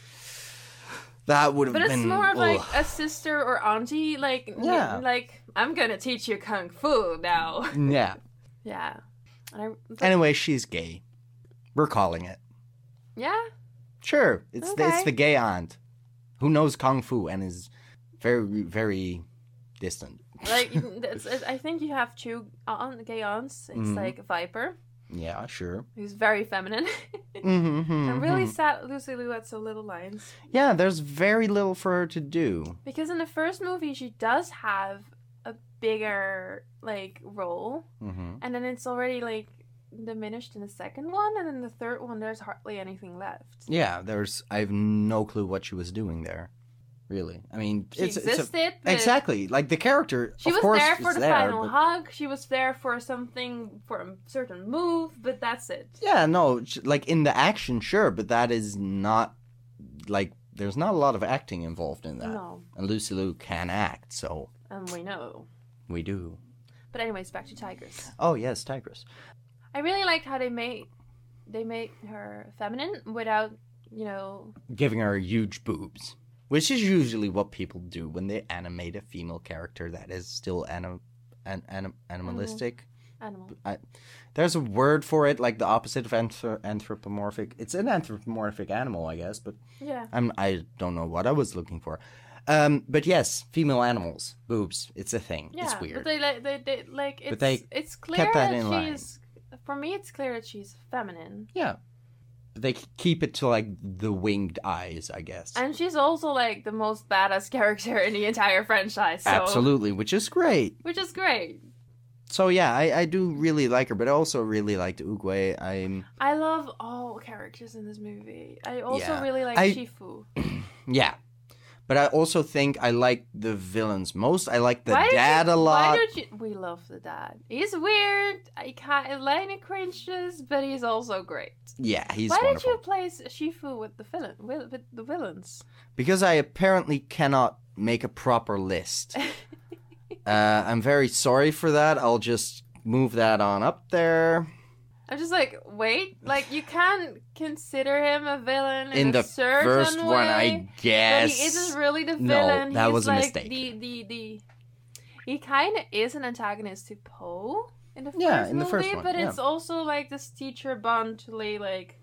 Speaker 2: That would have been.
Speaker 1: But it's
Speaker 2: been
Speaker 1: more of like
Speaker 2: ugh.
Speaker 1: a sister or auntie, like
Speaker 2: Yeah.
Speaker 1: like I'm gonna teach you kung fu now.
Speaker 2: yeah.
Speaker 1: yeah. And I, but-
Speaker 2: Anyway, she's gay. We're calling it.
Speaker 1: yeah.
Speaker 2: Sure, it's the, it's the gay aunt who knows kung fu and is very very distant.
Speaker 1: Like I think you have two aunt, gay aunts. It's
Speaker 2: Mhm.
Speaker 1: like Viper,
Speaker 2: Yeah, sure.
Speaker 1: He's very feminine.
Speaker 2: Mm-hmm,
Speaker 1: I'm really sad Lucy Liu had so little lines.
Speaker 2: Yeah, there's very little for her to do.
Speaker 1: Because in the first movie, she does have a bigger like role,
Speaker 2: Mm-hmm.
Speaker 1: and then it's already like diminished in the second one, and in the third one, there's hardly anything left.
Speaker 2: Yeah, there's. I have no clue what she was doing there. Really, I mean,
Speaker 1: She
Speaker 2: it's, it's a,
Speaker 1: existed.
Speaker 2: exactly like the character.
Speaker 1: She
Speaker 2: of
Speaker 1: was
Speaker 2: course,
Speaker 1: there for the
Speaker 2: there,
Speaker 1: final
Speaker 2: but-
Speaker 1: hug. She was there for something for a certain move, but that's it.
Speaker 2: Yeah, no, like in the action, sure, but that is not like there's not a lot of acting involved in that.
Speaker 1: No,
Speaker 2: And Lucy Liu can act, so
Speaker 1: and we know.
Speaker 2: we do.
Speaker 1: But anyways, back to Tigress.
Speaker 2: Oh yes, Tigress.
Speaker 1: I really liked how they made they made her feminine without, you know,
Speaker 2: Giving her huge boobs, which is usually what people do when they animate a female character that is still anim- an- anim- animalistic.
Speaker 1: animal.
Speaker 2: There's a word for it, like the opposite of anthrop- anthropomorphic. It's an anthropomorphic animal, I guess, but
Speaker 1: Yeah.
Speaker 2: I'm I don't know what I was looking for. Um, but yes, female animals, boobs. It's a thing.
Speaker 1: Yeah,
Speaker 2: it's
Speaker 1: but
Speaker 2: weird.
Speaker 1: they like they, they like it's
Speaker 2: they
Speaker 1: it's clear
Speaker 2: kept that
Speaker 1: that,
Speaker 2: in line.
Speaker 1: for me it's clear that she's feminine.
Speaker 2: Yeah, but they keep it to like the winged eyes, I guess.
Speaker 1: And she's also like the most badass character in the entire franchise. So,
Speaker 2: Absolutely, which is great.
Speaker 1: Which is great.
Speaker 2: So yeah, I, I do really like her, but I also really liked Oogway. I'm
Speaker 1: I love all characters in this movie. I also
Speaker 2: Yeah.
Speaker 1: really like
Speaker 2: I-
Speaker 1: Shifu.
Speaker 2: yeah, but I also think I like the villains most. I like the
Speaker 1: Why
Speaker 2: dad
Speaker 1: you,
Speaker 2: a lot.
Speaker 1: Why did you? We love the dad. He's weird. I can't. Elena cringes, but he's also great.
Speaker 2: Yeah, he's
Speaker 1: why
Speaker 2: wonderful.
Speaker 1: did you place Shifu with the villain? With, with the villains?
Speaker 2: Because I apparently cannot make a proper list. uh, I'm very sorry for that. I'll just move that on up there.
Speaker 1: I'm just like, wait, like you can consider him a villain in,
Speaker 2: In
Speaker 1: a
Speaker 2: the
Speaker 1: certain
Speaker 2: first
Speaker 1: way,
Speaker 2: one, I guess.
Speaker 1: but he isn't really the villain.
Speaker 2: No, that
Speaker 1: He's
Speaker 2: was a
Speaker 1: like
Speaker 2: mistake.
Speaker 1: The the the he kind of is an antagonist to Po in the first
Speaker 2: Yeah, in the
Speaker 1: movie,
Speaker 2: first one,
Speaker 1: but
Speaker 2: yeah.
Speaker 1: it's also like this teacher bond to lay like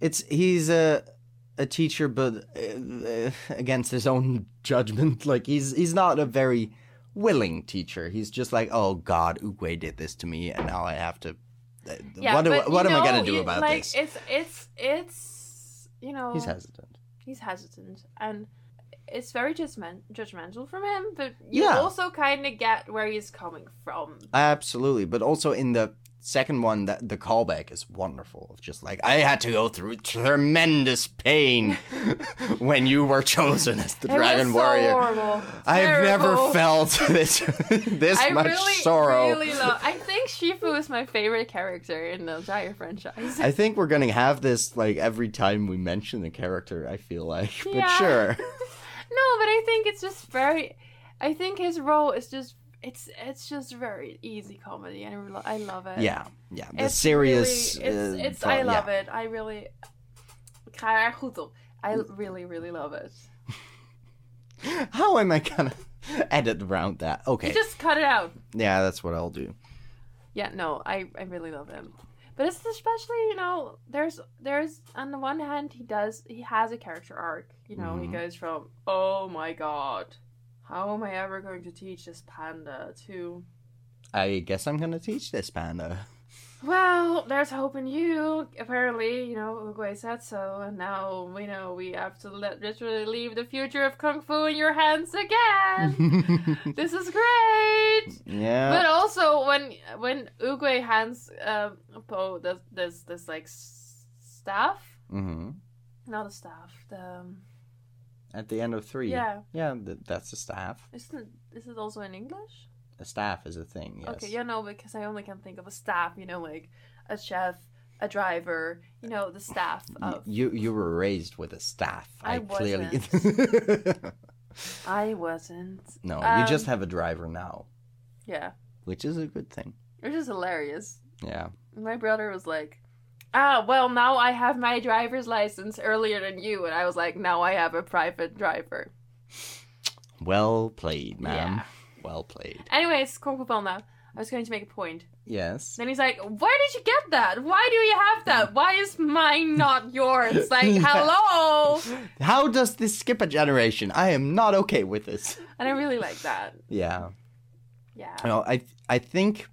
Speaker 2: It's he's a a teacher, but uh, against his own judgment. Like he's he's not a very willing teacher. He's just like, oh God, Oogway did this to me, and now I have to.
Speaker 1: Yeah.
Speaker 2: what do,
Speaker 1: but,
Speaker 2: what am I gonna do
Speaker 1: you-
Speaker 2: about
Speaker 1: like,
Speaker 2: this?
Speaker 1: It's it's it's you know
Speaker 2: He's hesitant.
Speaker 1: he's hesitant and it's very judgment, judgmental from him, but you
Speaker 2: Yeah.
Speaker 1: also kind of get where he's coming from.
Speaker 2: Absolutely, but also in the second one, that the callback is wonderful. It's just like I had to go through tremendous pain when you were chosen as the
Speaker 1: It
Speaker 2: Dragon
Speaker 1: so
Speaker 2: Warrior.
Speaker 1: horrible.
Speaker 2: I've never felt this this
Speaker 1: I
Speaker 2: much
Speaker 1: really,
Speaker 2: sorrow.
Speaker 1: really love. I think Shifu is my favorite character in the entire franchise.
Speaker 2: I think we're gonna have this like every time we mention the character. I feel like, but
Speaker 1: Yeah.
Speaker 2: sure.
Speaker 1: no, but I think it's just very. I think his role is just. It's it's just very easy comedy, and I love it.
Speaker 2: Yeah, yeah. The
Speaker 1: It's
Speaker 2: serious.
Speaker 1: Really, it's,
Speaker 2: uh,
Speaker 1: it's
Speaker 2: pro-
Speaker 1: I love
Speaker 2: yeah.
Speaker 1: it. I really. Ik ga goed op. I really, really love it.
Speaker 2: How am I gonna edit around that? Okay.
Speaker 1: You just cut it out.
Speaker 2: Yeah, that's what I'll do.
Speaker 1: Yeah, no, I, I really love him. But it's especially, you know, there's there's on the one hand he does he has a character arc. You know, he
Speaker 2: Mhm.
Speaker 1: goes from oh my god, how am I ever going to teach this panda to
Speaker 2: I guess I'm gonna teach this panda.
Speaker 1: Well, there's hope in you. Apparently, you know, Oogway said so, and now we know we have to let, literally leave the future of kung fu in your hands again. this is great.
Speaker 2: yeah.
Speaker 1: But also when when Oogway hands um, Po this this this like staff,
Speaker 2: mm-hmm.
Speaker 1: not a staff, the um,
Speaker 2: at the end of three.
Speaker 1: Yeah.
Speaker 2: Yeah, th- that's the staff.
Speaker 1: Isn't it, is it also in English?
Speaker 2: A staff is a thing. Yes.
Speaker 1: Okay, yeah, no, because I only can think of a staff, you know, like a chef, a driver, you know, the staff of.
Speaker 2: You you were raised with a staff.
Speaker 1: I
Speaker 2: clearly.
Speaker 1: I wasn't.
Speaker 2: no, you just
Speaker 1: Um,
Speaker 2: have a driver now,
Speaker 1: Yeah,
Speaker 2: which is a good thing.
Speaker 1: which is hilarious.
Speaker 2: Yeah.
Speaker 1: My brother was like, ah, well, now I have my driver's license earlier than you. And I was like, now I have a private driver.
Speaker 2: Well played, ma'am.
Speaker 1: Yeah.
Speaker 2: Well played.
Speaker 1: Anyways, Fu Panda, I was going to make a point.
Speaker 2: Yes.
Speaker 1: Then he's like, where did you get that? Why do you have that? Why is mine not yours? Like, hello!
Speaker 2: How does this skip a generation? I am not okay with this.
Speaker 1: And I really like that.
Speaker 2: Yeah.
Speaker 1: Yeah.
Speaker 2: No, I I think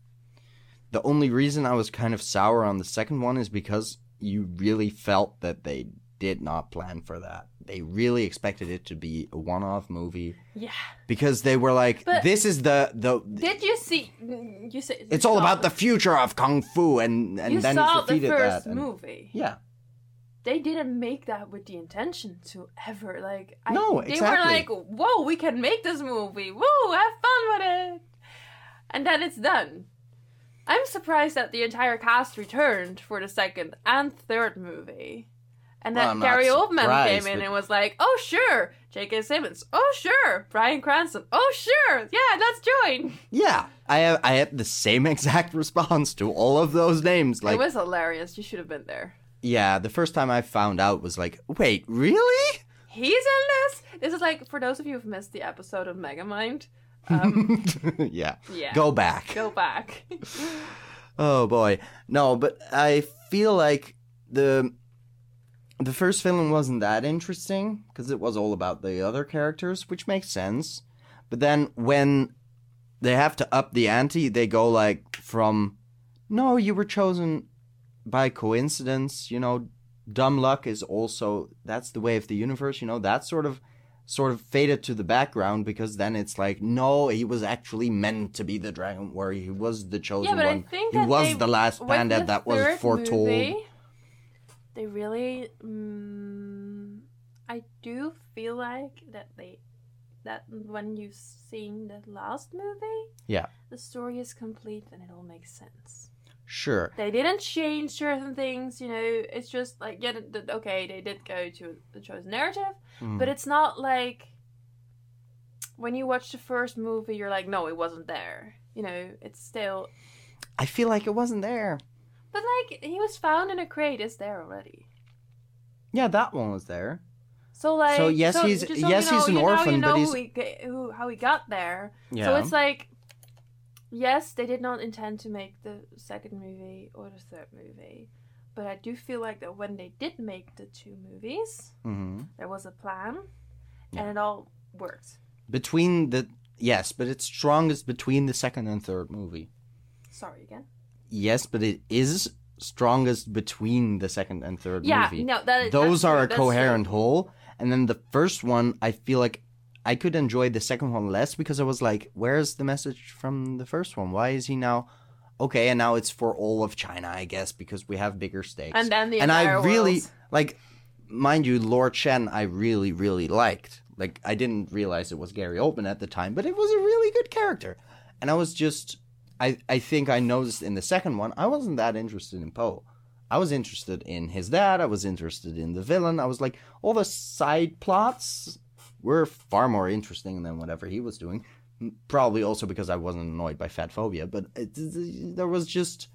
Speaker 2: the only reason I was kind of sour on the second one is because you really felt that they did not plan for that. They really expected it to be a one-off movie
Speaker 1: Yeah.
Speaker 2: because they were like,
Speaker 1: But-
Speaker 2: "This is the the."
Speaker 1: Did you see? You said
Speaker 2: it's all about the future of kung fu, and and
Speaker 1: You
Speaker 2: then
Speaker 1: saw
Speaker 2: he
Speaker 1: the first
Speaker 2: that. and-
Speaker 1: movie.
Speaker 2: yeah,
Speaker 1: They didn't make that with the intention to ever like. I,
Speaker 2: No,
Speaker 1: They
Speaker 2: exactly.
Speaker 1: were like, "Whoa, we can make this movie. Woo, have fun with it," and then it's done. I'm surprised that the entire cast returned for the second and third movie. And
Speaker 2: Well,
Speaker 1: that
Speaker 2: I'm
Speaker 1: Gary Oldman came in
Speaker 2: but-
Speaker 1: and was like, "Oh sure, J.K. Simmons. Oh sure, Bryan Cranston. Oh sure, yeah, let's join."
Speaker 2: yeah. I have I had the same exact response to all of those names. Like,
Speaker 1: it was hilarious. You should have been there.
Speaker 2: yeah, the first time I found out was like, wait, really?
Speaker 1: He's in this. This is like for those of you who've missed the episode of Megamind. Um,
Speaker 2: yeah.
Speaker 1: yeah,
Speaker 2: Go back.
Speaker 1: go back.
Speaker 2: Oh boy. No, but I feel like the the first film wasn't that interesting because it was all about the other characters, which makes sense. But then when they have to up the ante, they go like from no, you were chosen by coincidence, you know, dumb luck is also that's the way of the universe, you know, that sort of sort of faded to the background because then it's like no he was actually meant to be the dragon warrior he was the chosen
Speaker 1: yeah,
Speaker 2: one he was
Speaker 1: they,
Speaker 2: the last
Speaker 1: the
Speaker 2: that was foretold
Speaker 1: movie, they really, mm, I do feel like that they that when you've seen the last movie,
Speaker 2: Yeah.
Speaker 1: the story is complete and it all makes sense.
Speaker 2: sure
Speaker 1: They didn't change certain things, you know. It's just like yeah, okay, they did go to the chosen narrative,
Speaker 2: Mm.
Speaker 1: but it's not like when you watch the first movie, you're like, no, it wasn't there. You know, it's still,
Speaker 2: i feel like it wasn't there
Speaker 1: but like he was found in a crate. is there already.
Speaker 2: yeah that one was there
Speaker 1: So like,
Speaker 2: So, yes, he's-
Speaker 1: just so
Speaker 2: yes,
Speaker 1: you know,
Speaker 2: he's an
Speaker 1: you know,
Speaker 2: orphan,
Speaker 1: you
Speaker 2: but
Speaker 1: know
Speaker 2: he's-
Speaker 1: who he, who how he got there.
Speaker 2: yeah
Speaker 1: So it's like, yes, they did not intend to make the second movie or the third movie, but I do feel like that when they did make the two movies,
Speaker 2: hmm
Speaker 1: there was a plan,
Speaker 2: Yeah.
Speaker 1: and it all worked.
Speaker 2: between the yes but it's strongest between the second and third movie
Speaker 1: Sorry again.
Speaker 2: Yes but it is strongest between the second and third
Speaker 1: Yeah,
Speaker 2: movie.
Speaker 1: no, that
Speaker 2: those are
Speaker 1: true,
Speaker 2: a
Speaker 1: true.
Speaker 2: coherent whole. And then the first one i feel like i could enjoy the second one less because i was like where's the message from the first one? Why is he now okay and now it's for all of china i guess because we have bigger stakes.
Speaker 1: And then the
Speaker 2: and i
Speaker 1: entire
Speaker 2: really
Speaker 1: world.
Speaker 2: like mind you lord shen i really really liked. Like i didn't realize it was gary oldman at the time but it was a really good character. And i was just i i think i noticed in the second one i wasn't that interested in Po I was interested in his dad. I was interested in the villain. I was like, all the side plots were far more interesting than whatever he was doing. Probably also because I wasn't annoyed by fat phobia, but it, there was just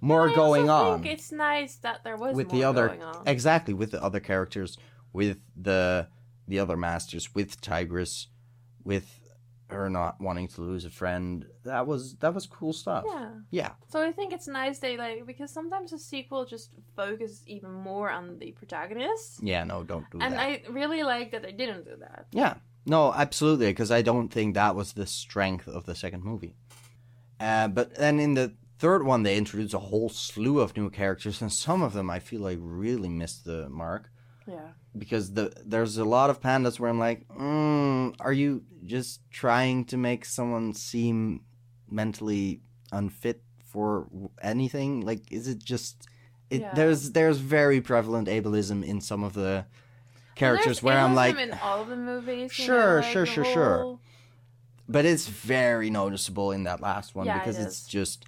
Speaker 2: more going on
Speaker 1: think it's nice that there was
Speaker 2: with
Speaker 1: more
Speaker 2: the other
Speaker 1: going on.
Speaker 2: exactly with the other characters, with the the other masters, with Tigress, with her not wanting to lose a friend. That was that was cool stuff.
Speaker 1: yeah.
Speaker 2: Yeah.
Speaker 1: So I think it's nice they like because sometimes a sequel just focuses even more on the protagonist.
Speaker 2: Yeah, no, don't do that. And.
Speaker 1: I really like that they didn't do that.
Speaker 2: Yeah, no, absolutely, because I don't think that was the strength of the second movie. Uh, but then in the third one, they introduced a whole slew of new characters, and some of them I feel like really missed the mark
Speaker 1: Yeah.
Speaker 2: because the there's a lot of pandas where I'm like, mm, are you just trying to make someone seem mentally unfit for anything? Like, is it just? It,
Speaker 1: Yeah.
Speaker 2: There's there's very prevalent ableism in some of the characters
Speaker 1: There's
Speaker 2: where I'm like,
Speaker 1: in all of the movies.
Speaker 2: Sure,
Speaker 1: know, like
Speaker 2: sure, sure, sure. but it's very noticeable in that last one
Speaker 1: Yeah, it
Speaker 2: because it's just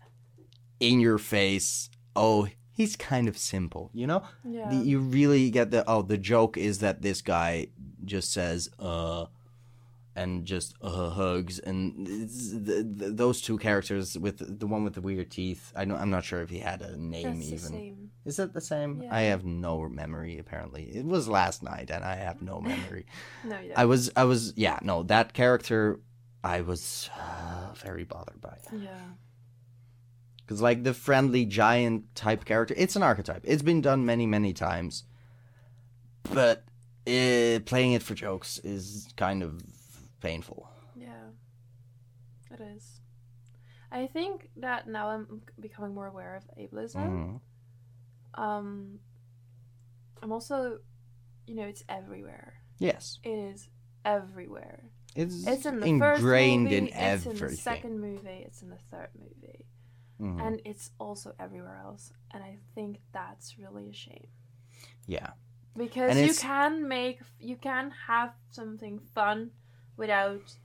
Speaker 2: in your face. Oh, he's kind of simple, you know.
Speaker 1: Yeah.
Speaker 2: The- You really get the oh, the joke is that this guy just says uh, and just uh hugs, and it's the, the, those two characters with the, one with the weird teeth. I know I'm not sure if he had a name
Speaker 1: That's the
Speaker 2: even.
Speaker 1: same.
Speaker 2: Is it the same?
Speaker 1: Yeah.
Speaker 2: I have no memory. Apparently, it was last night, and I have no memory.
Speaker 1: No, yeah.
Speaker 2: I was, I was, yeah, no, that character, I was uh, very bothered by.
Speaker 1: yeah.
Speaker 2: Because, like, the friendly giant type character, it's an archetype. It's been done many, many times. But uh, playing it for jokes is kind of painful.
Speaker 1: Yeah, it is. I think that now I'm becoming more aware of ableism.
Speaker 2: Mhm.
Speaker 1: Um, I'm also, you know, it's everywhere.
Speaker 2: Yes.
Speaker 1: It is everywhere.
Speaker 2: It's,
Speaker 1: It's in the
Speaker 2: ingrained
Speaker 1: first movie,
Speaker 2: in
Speaker 1: it's
Speaker 2: everything.
Speaker 1: in the second movie, it's in the third movie,
Speaker 2: Mhm.
Speaker 1: and it's also everywhere else. And I think that's really a shame
Speaker 2: yeah.
Speaker 1: because you can make you can have something fun without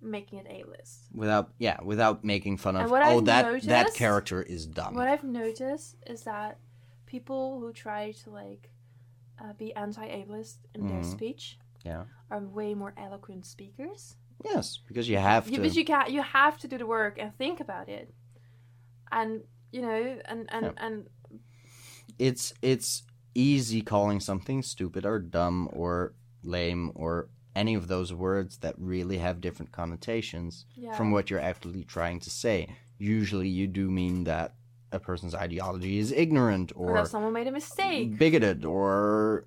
Speaker 1: making it a list.
Speaker 2: Without, yeah, without making fun of, oh,
Speaker 1: I've
Speaker 2: that, that character is dumb.
Speaker 1: What I've noticed is that people who try to like uh, be anti-ableist in their
Speaker 2: Mhm.
Speaker 1: speech
Speaker 2: Yeah.
Speaker 1: are way more eloquent speakers.
Speaker 2: Yes, because you have to.
Speaker 1: but you can you have to do the work and think about it, and you know, and and
Speaker 2: Yeah.
Speaker 1: and
Speaker 2: it's it's easy calling something stupid or dumb or lame or any of those words that really have different connotations
Speaker 1: yeah,
Speaker 2: from what you're actually trying to say. Usually, you do mean that a person's ideology is ignorant
Speaker 1: or
Speaker 2: or
Speaker 1: that someone made a mistake.
Speaker 2: bigoted or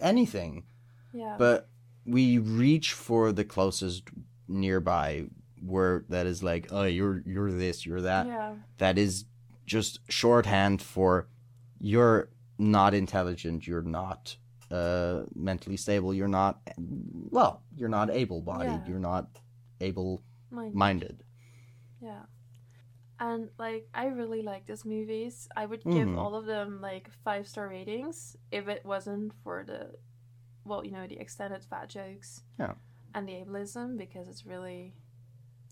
Speaker 2: anything.
Speaker 1: Yeah,
Speaker 2: But we reach for the closest nearby word that is like, oh, you're you're this, you're that
Speaker 1: yeah,
Speaker 2: that is just shorthand for you're not intelligent, you're not uh, mentally stable, you're not well, you're not able-bodied,
Speaker 1: Yeah.
Speaker 2: you're not able-minded.
Speaker 1: Mind- yeah. And like, I really like these movies. I would give
Speaker 2: Mhm.
Speaker 1: all of them like five star ratings if it wasn't for the, well, you know, the extended fat jokes.
Speaker 2: Yeah.
Speaker 1: And the ableism because it's really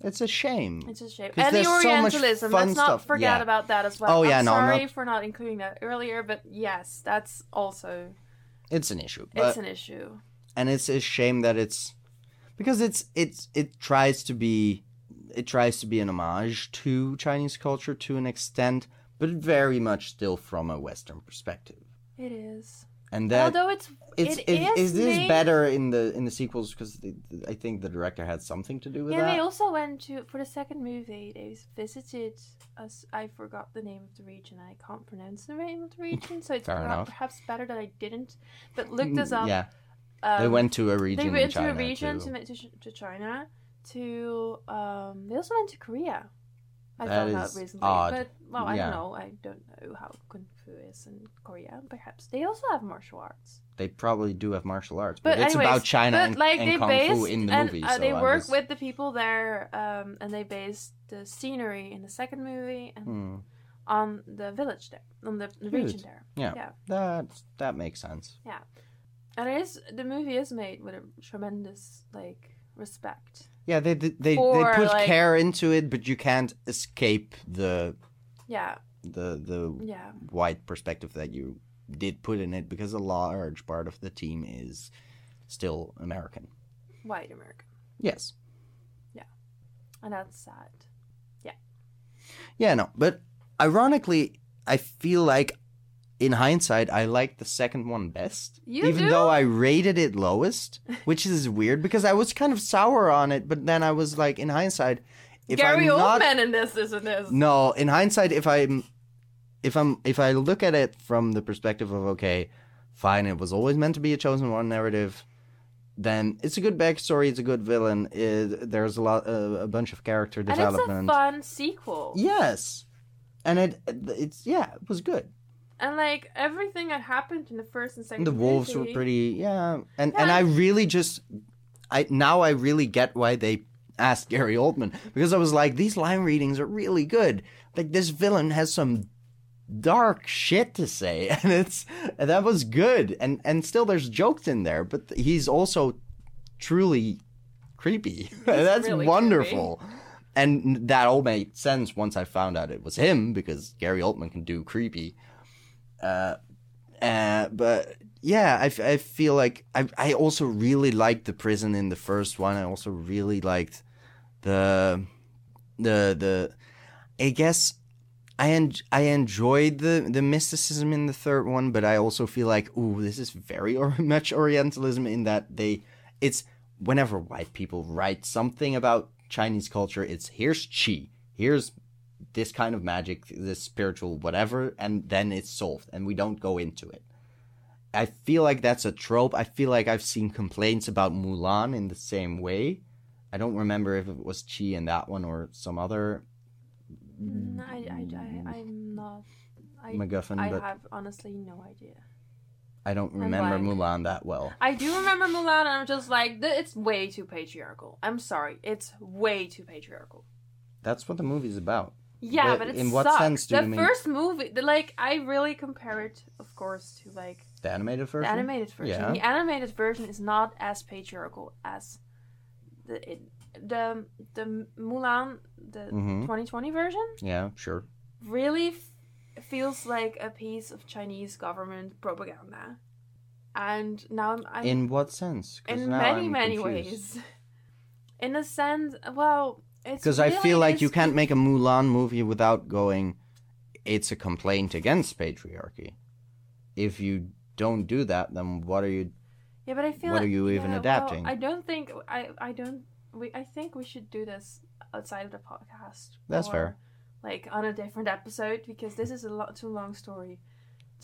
Speaker 2: It's a shame.
Speaker 1: it's a shame. And the
Speaker 2: there's so
Speaker 1: Orientalism. Let's not
Speaker 2: stuff,
Speaker 1: forget
Speaker 2: yeah.
Speaker 1: about that as well.
Speaker 2: Oh, yeah,
Speaker 1: I'm
Speaker 2: no, I'm
Speaker 1: sorry
Speaker 2: not-
Speaker 1: for not including that earlier, but yes, that's also
Speaker 2: It's an issue,
Speaker 1: it's an issue.
Speaker 2: and it's a shame that it's because it's it's it tries to be it tries to be an homage to Chinese culture to an extent, but very much still from a Western perspective.
Speaker 1: It is.
Speaker 2: And that
Speaker 1: Although it's
Speaker 2: it's
Speaker 1: it
Speaker 2: it,
Speaker 1: is
Speaker 2: is this
Speaker 1: made-
Speaker 2: better in the in the sequels because I think the director had something to do with
Speaker 1: yeah,
Speaker 2: that.
Speaker 1: they also went to for the second movie. They visited us. I forgot the name of the region. I can't pronounce the name of the region, so it's
Speaker 2: Fair
Speaker 1: perha- perhaps better that I didn't. But look this up.
Speaker 2: Yeah,
Speaker 1: Um,
Speaker 2: they went to a region.
Speaker 1: They went to a region
Speaker 2: too.
Speaker 1: to, to, to China. To um, they also went to Korea. I
Speaker 2: That
Speaker 1: found out recently,
Speaker 2: odd.
Speaker 1: but well, I
Speaker 2: Yeah.
Speaker 1: don't know. I don't know how kung fu is in Korea. Perhaps they also have martial arts.
Speaker 2: They probably do have martial arts, but,
Speaker 1: But
Speaker 2: it's
Speaker 1: anyways,
Speaker 2: about China
Speaker 1: but
Speaker 2: and,
Speaker 1: like
Speaker 2: and
Speaker 1: they
Speaker 2: kung
Speaker 1: based
Speaker 2: fu in the
Speaker 1: and
Speaker 2: movie.
Speaker 1: uh,
Speaker 2: so
Speaker 1: they
Speaker 2: I
Speaker 1: work
Speaker 2: was-
Speaker 1: with the people there, um, and they based the scenery in the second movie and
Speaker 2: Hmm,
Speaker 1: on the village there, on the, the region there.
Speaker 2: Yeah.
Speaker 1: yeah.
Speaker 2: that that makes sense.
Speaker 1: Yeah, and it is the movie is made with a tremendous like respect.
Speaker 2: Yeah, they they they, they put
Speaker 1: like-
Speaker 2: care into it, but you can't escape the
Speaker 1: Yeah,
Speaker 2: the the
Speaker 1: yeah,
Speaker 2: wide perspective that you did put in it because a large part of the team is still American.
Speaker 1: white American,
Speaker 2: Yes.
Speaker 1: Yeah, and that's sad.
Speaker 2: Yeah. Yeah, no, but ironically, I feel like in hindsight, I like the second one best.
Speaker 1: You
Speaker 2: even
Speaker 1: do?
Speaker 2: though I rated it lowest, which is weird because I was kind of sour on it, but then I was like, in hindsight, if
Speaker 1: Gary
Speaker 2: I'm not
Speaker 1: Oldman in this, isn't this?
Speaker 2: No, in hindsight, if I'm, if I'm, if I look at it from the perspective of okay, fine, it was always meant to be a chosen one narrative, then it's a good backstory. It's a good villain. It, there's a lot, uh, a bunch of character development.
Speaker 1: and it's a fun sequel.
Speaker 2: yes, and it, it's yeah, it was good.
Speaker 1: And like everything that happened in the first and second
Speaker 2: the wolves were pretty, yeah, and and I really just, I now I really get why they asked Gary Oldman because I was like, these line readings are really good. Like this villain has some dark shit to say, and it's and that was good, and and still there's jokes in there, but he's also truly creepy. That's
Speaker 1: really
Speaker 2: wonderful. And that all made sense once I found out it was him because Gary Oldman can do creepy. Uh, uh, but yeah, I, I feel like I I also really liked the prison in the first one. I also really liked the the the I guess I en- I enjoyed the the mysticism in the third one, but I also feel like ooh, this is very or- much Orientalism in that they it's whenever white people write something about Chinese culture, it's here's chi, here's this kind of magic, this spiritual whatever, and then it's solved, and we don't go into it. I feel like that's a trope. I feel like I've seen complaints about Mulan in the same way. I don't remember if it was Chi in that one or some other
Speaker 1: Mm, I, I, I, I'm not. I,
Speaker 2: MacGuffin,
Speaker 1: I
Speaker 2: but
Speaker 1: have honestly no idea.
Speaker 2: I don't remember
Speaker 1: blank.
Speaker 2: Mulan that well.
Speaker 1: I do remember Mulan, and I'm just like, it's way too patriarchal. I'm sorry, it's way too patriarchal.
Speaker 2: That's what the movie's about.
Speaker 1: Yeah,
Speaker 2: But
Speaker 1: but it
Speaker 2: in what
Speaker 1: sucks.
Speaker 2: sense do
Speaker 1: the
Speaker 2: you mean-
Speaker 1: first movie, the, like, I really compare it, of course, to like
Speaker 2: The animated version.
Speaker 1: the animated version.
Speaker 2: Yeah.
Speaker 1: The animated version is not as patriarchal as the it, the the Mulan the
Speaker 2: Mhm.
Speaker 1: 2020 version.
Speaker 2: Yeah, sure.
Speaker 1: really f- feels like a piece of Chinese government propaganda. And now I'm, I'm
Speaker 2: In what sense?
Speaker 1: in
Speaker 2: now
Speaker 1: many
Speaker 2: I'm
Speaker 1: many
Speaker 2: confused.
Speaker 1: ways. In a sense, well,
Speaker 2: Because I feel like you can't make a Mulan movie without going, it's a complaint against patriarchy. If you don't do that, then what are you?
Speaker 1: Yeah, but I feel
Speaker 2: what
Speaker 1: like,
Speaker 2: are you even
Speaker 1: yeah,
Speaker 2: adapting?
Speaker 1: Well, I don't think I I don't we I think we should do this outside of the podcast.
Speaker 2: That's
Speaker 1: or,
Speaker 2: fair.
Speaker 1: Like on a different episode because this is a lot too long story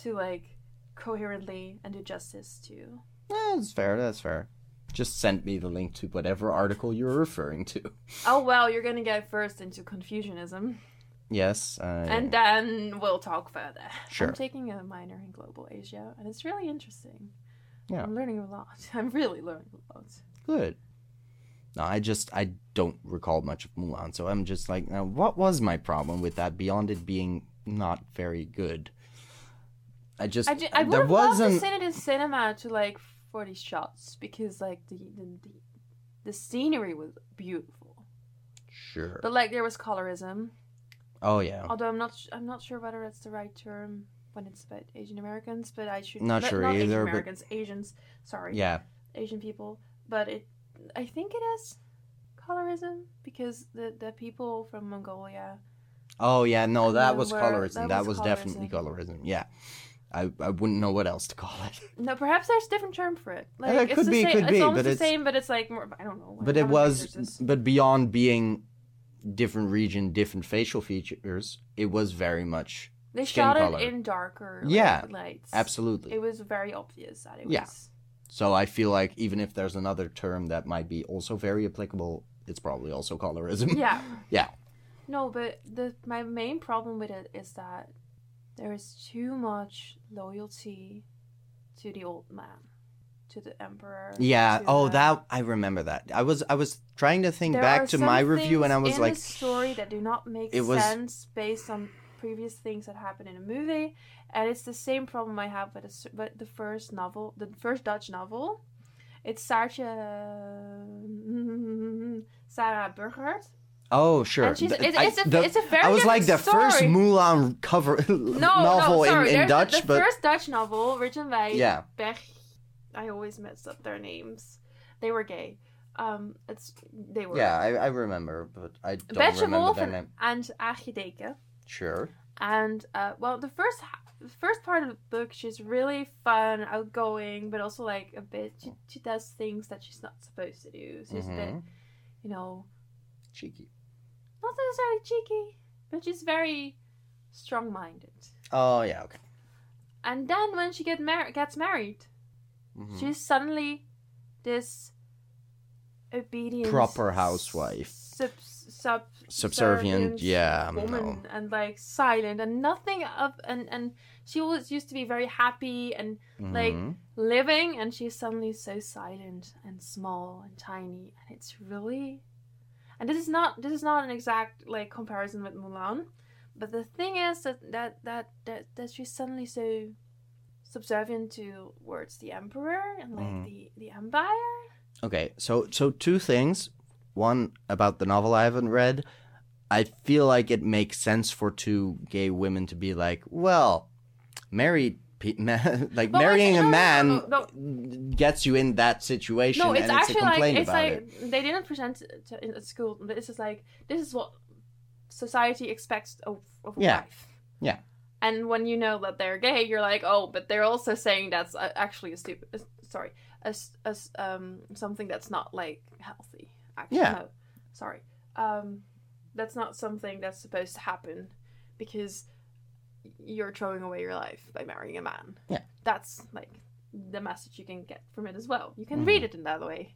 Speaker 1: to like coherently and do justice to.
Speaker 2: Yeah, that's fair. That's fair. Just send me the link to whatever article you're referring to.
Speaker 1: Oh well, you're gonna get first into Confucianism,
Speaker 2: Yes. Uh,
Speaker 1: and then we'll talk further.
Speaker 2: Sure.
Speaker 1: I'm taking a minor in global Asia, and it's really interesting.
Speaker 2: Yeah.
Speaker 1: I'm learning a lot. I'm really learning a lot.
Speaker 2: good. No, I just I don't recall much of Mulan, so I'm just like, now, what was my problem with that beyond it being not very good? I just
Speaker 1: I, ju- I would
Speaker 2: there
Speaker 1: have loved to
Speaker 2: wasn't.
Speaker 1: seen it in cinema to like for these shots because like the the, the, the scenery was beautiful,
Speaker 2: Sure.
Speaker 1: but like there was colorism.
Speaker 2: oh yeah.
Speaker 1: Although I'm not sh- I'm not sure whether that's the right term when it's about Asian Americans, but I should
Speaker 2: Not sure
Speaker 1: not Asian
Speaker 2: either, but-
Speaker 1: Americans, Asians. Sorry,
Speaker 2: Yeah.
Speaker 1: Asian people, but it I think it is colorism because the the people from Mongolia.
Speaker 2: Oh yeah. No, that was colorism.
Speaker 1: that
Speaker 2: That,
Speaker 1: was
Speaker 2: was, definitely colorism. Yeah. I I wouldn't know what else to call it.
Speaker 1: No, perhaps there's a different term for it. Like it's
Speaker 2: could
Speaker 1: the
Speaker 2: be,
Speaker 1: same.
Speaker 2: could
Speaker 1: it's
Speaker 2: be,
Speaker 1: almost
Speaker 2: but
Speaker 1: the
Speaker 2: it's-
Speaker 1: same, but it's like more. I don't know.
Speaker 2: But it was, but beyond being different region, different facial features, it was very much
Speaker 1: They
Speaker 2: skin
Speaker 1: shot
Speaker 2: color.
Speaker 1: it in darker like,
Speaker 2: Yeah,
Speaker 1: lights.
Speaker 2: absolutely.
Speaker 1: It was very obvious that it
Speaker 2: Yeah.
Speaker 1: was.
Speaker 2: So I feel like even if there's another term that might be also very applicable, it's probably also colorism.
Speaker 1: Yeah.
Speaker 2: Yeah.
Speaker 1: No, but the my main problem with it is that there is too much loyalty to the old man, to the emperor.
Speaker 2: Yeah. Oh,
Speaker 1: the-
Speaker 2: that I remember that. I was I was trying to think
Speaker 1: There
Speaker 2: back to my review, and I was
Speaker 1: in
Speaker 2: like,
Speaker 1: the story that do not make
Speaker 2: It was-
Speaker 1: sense based on previous things that happened in a movie, and it's the same problem I have with the, with the first novel, the first Dutch novel. It's Saartje Sara Burgerhart.
Speaker 2: Oh sure.
Speaker 1: And she's,
Speaker 2: Th-
Speaker 1: it's, it's, a,
Speaker 2: the-
Speaker 1: it's a very
Speaker 2: I was like the first. Mulan cover
Speaker 1: no,
Speaker 2: novel
Speaker 1: no,
Speaker 2: in, in Dutch,
Speaker 1: the, the
Speaker 2: but
Speaker 1: first Dutch novel written by
Speaker 2: Yeah.
Speaker 1: Berg. I always mess up their names. They were gay. Um, it's they were.
Speaker 2: yeah, I, I remember, but I don't
Speaker 1: Betje
Speaker 2: remember
Speaker 1: Wolff
Speaker 2: their
Speaker 1: and,
Speaker 2: name.
Speaker 1: and Aagje Deken.
Speaker 2: Sure.
Speaker 1: And uh, well, the first the first part of the book, she's really fun, outgoing, but also like a bit. She, she does things that she's not supposed to do. So she's a bit,
Speaker 2: Mhm.
Speaker 1: you know,
Speaker 2: Cheeky.
Speaker 1: Not necessarily cheeky, but she's very strong-minded.
Speaker 2: Oh yeah. Okay.
Speaker 1: And then when she get mar- gets married,
Speaker 2: Mhm.
Speaker 1: she's suddenly this obedient
Speaker 2: Proper housewife.
Speaker 1: sub, sub
Speaker 2: Subservient. Yeah.
Speaker 1: woman
Speaker 2: No.
Speaker 1: and like silent and nothing of and and she always used to be very happy and like
Speaker 2: Mhm.
Speaker 1: living and she's suddenly so silent and small and tiny and it's really and this is not this is not an exact like comparison with Mulan But the thing is that that that that, that she's suddenly so subservient to towards the emperor and like
Speaker 2: Mhm.
Speaker 1: the the empire.
Speaker 2: Okay, so so two things. One about the novel I haven't read. I feel like it makes sense for two gay women to be like, well, married, pe- ma- like
Speaker 1: But
Speaker 2: marrying a
Speaker 1: no, no,
Speaker 2: man
Speaker 1: no, no,
Speaker 2: gets you in that situation,
Speaker 1: No, it's
Speaker 2: and it's
Speaker 1: actually like it's like
Speaker 2: it.
Speaker 1: they didn't present it to, in, at school. This is like this is what society expects of, of
Speaker 2: Yeah.
Speaker 1: wife.
Speaker 2: Yeah.
Speaker 1: And when you know that they're gay, you're like, oh, but they're also saying that's uh, actually a stupid. Uh, sorry, as as um something that's not like healthy. Actually,
Speaker 2: Yeah.
Speaker 1: no, sorry. Um, that's not something that's supposed to happen because you're throwing away your life by marrying a man.
Speaker 2: Yeah.
Speaker 1: That's like the message you can get from it as well. You can
Speaker 2: Mhm.
Speaker 1: read it in that way.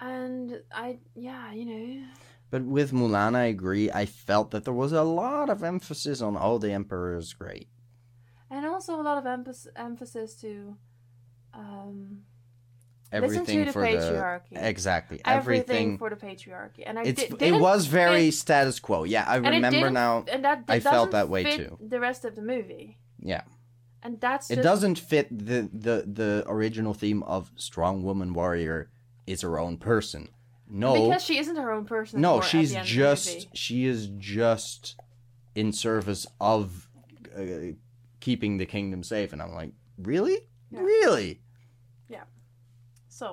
Speaker 1: And I, yeah, you know,
Speaker 2: But with Mulan, I agree. I felt that there was a lot of emphasis on, oh, the emperor is great.
Speaker 1: and also a lot of emphasis emphasis to um,
Speaker 2: Everything
Speaker 1: the
Speaker 2: for the
Speaker 1: patriarchy.
Speaker 2: exactly
Speaker 1: Everything
Speaker 2: everything.
Speaker 1: for the patriarchy, and I
Speaker 2: It's
Speaker 1: di-
Speaker 2: it was very
Speaker 1: fit-
Speaker 2: status quo. Yeah, I remember now.
Speaker 1: and that, that
Speaker 2: I felt that way too.
Speaker 1: The rest of the movie,
Speaker 2: Yeah.
Speaker 1: and that's
Speaker 2: It doesn't fit the, the the original theme of strong woman warrior is her own person. No,
Speaker 1: because she isn't her own person.
Speaker 2: no, she's
Speaker 1: the the
Speaker 2: just she is just in service of uh, keeping the kingdom safe, and I'm like, really,
Speaker 1: Yeah.
Speaker 2: really.
Speaker 1: So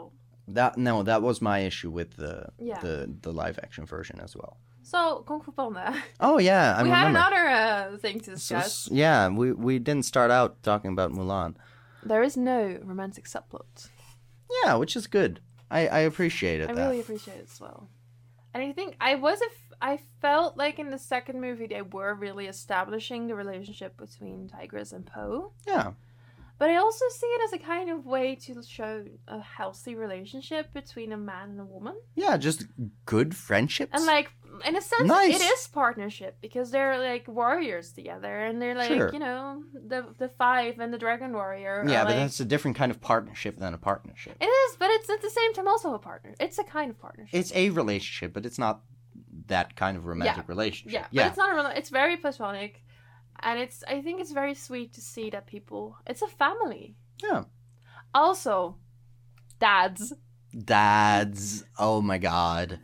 Speaker 2: That no, that was my issue with the
Speaker 1: Yeah.
Speaker 2: the the live action version as well.
Speaker 1: so Kung Fu Panda.
Speaker 2: Oh yeah, I
Speaker 1: we had another uh, thing to discuss.
Speaker 2: s- yeah, we we didn't start out talking about Mulan.
Speaker 1: There is no romantic subplot.
Speaker 2: Yeah, which is good. I I appreciate it.
Speaker 1: I
Speaker 2: that.
Speaker 1: really appreciate it as well. And I think I was a I felt like in the second movie they were really establishing the relationship between Tigress and Po.
Speaker 2: Yeah.
Speaker 1: But I also see it as a kind of way to show a healthy relationship between a man and a woman.
Speaker 2: Yeah, just good friendships.
Speaker 1: And like in a sense
Speaker 2: Nice.
Speaker 1: it is partnership because they're like warriors together and they're like,
Speaker 2: Sure.
Speaker 1: you know, the the five and the dragon warrior.
Speaker 2: yeah, but
Speaker 1: like-
Speaker 2: that's a different kind of partnership than a partnership.
Speaker 1: It is, but it's at the same time also a partner. It's a kind of partnership.
Speaker 2: It's a relationship, but it's not that kind of romantic relationship.
Speaker 1: Yeah, but
Speaker 2: yeah.
Speaker 1: it's not a rela- it's very platonic, and it's I think it's very sweet to see that people. It's a family.
Speaker 2: Yeah.
Speaker 1: Also, dads.
Speaker 2: Dads. Oh my god.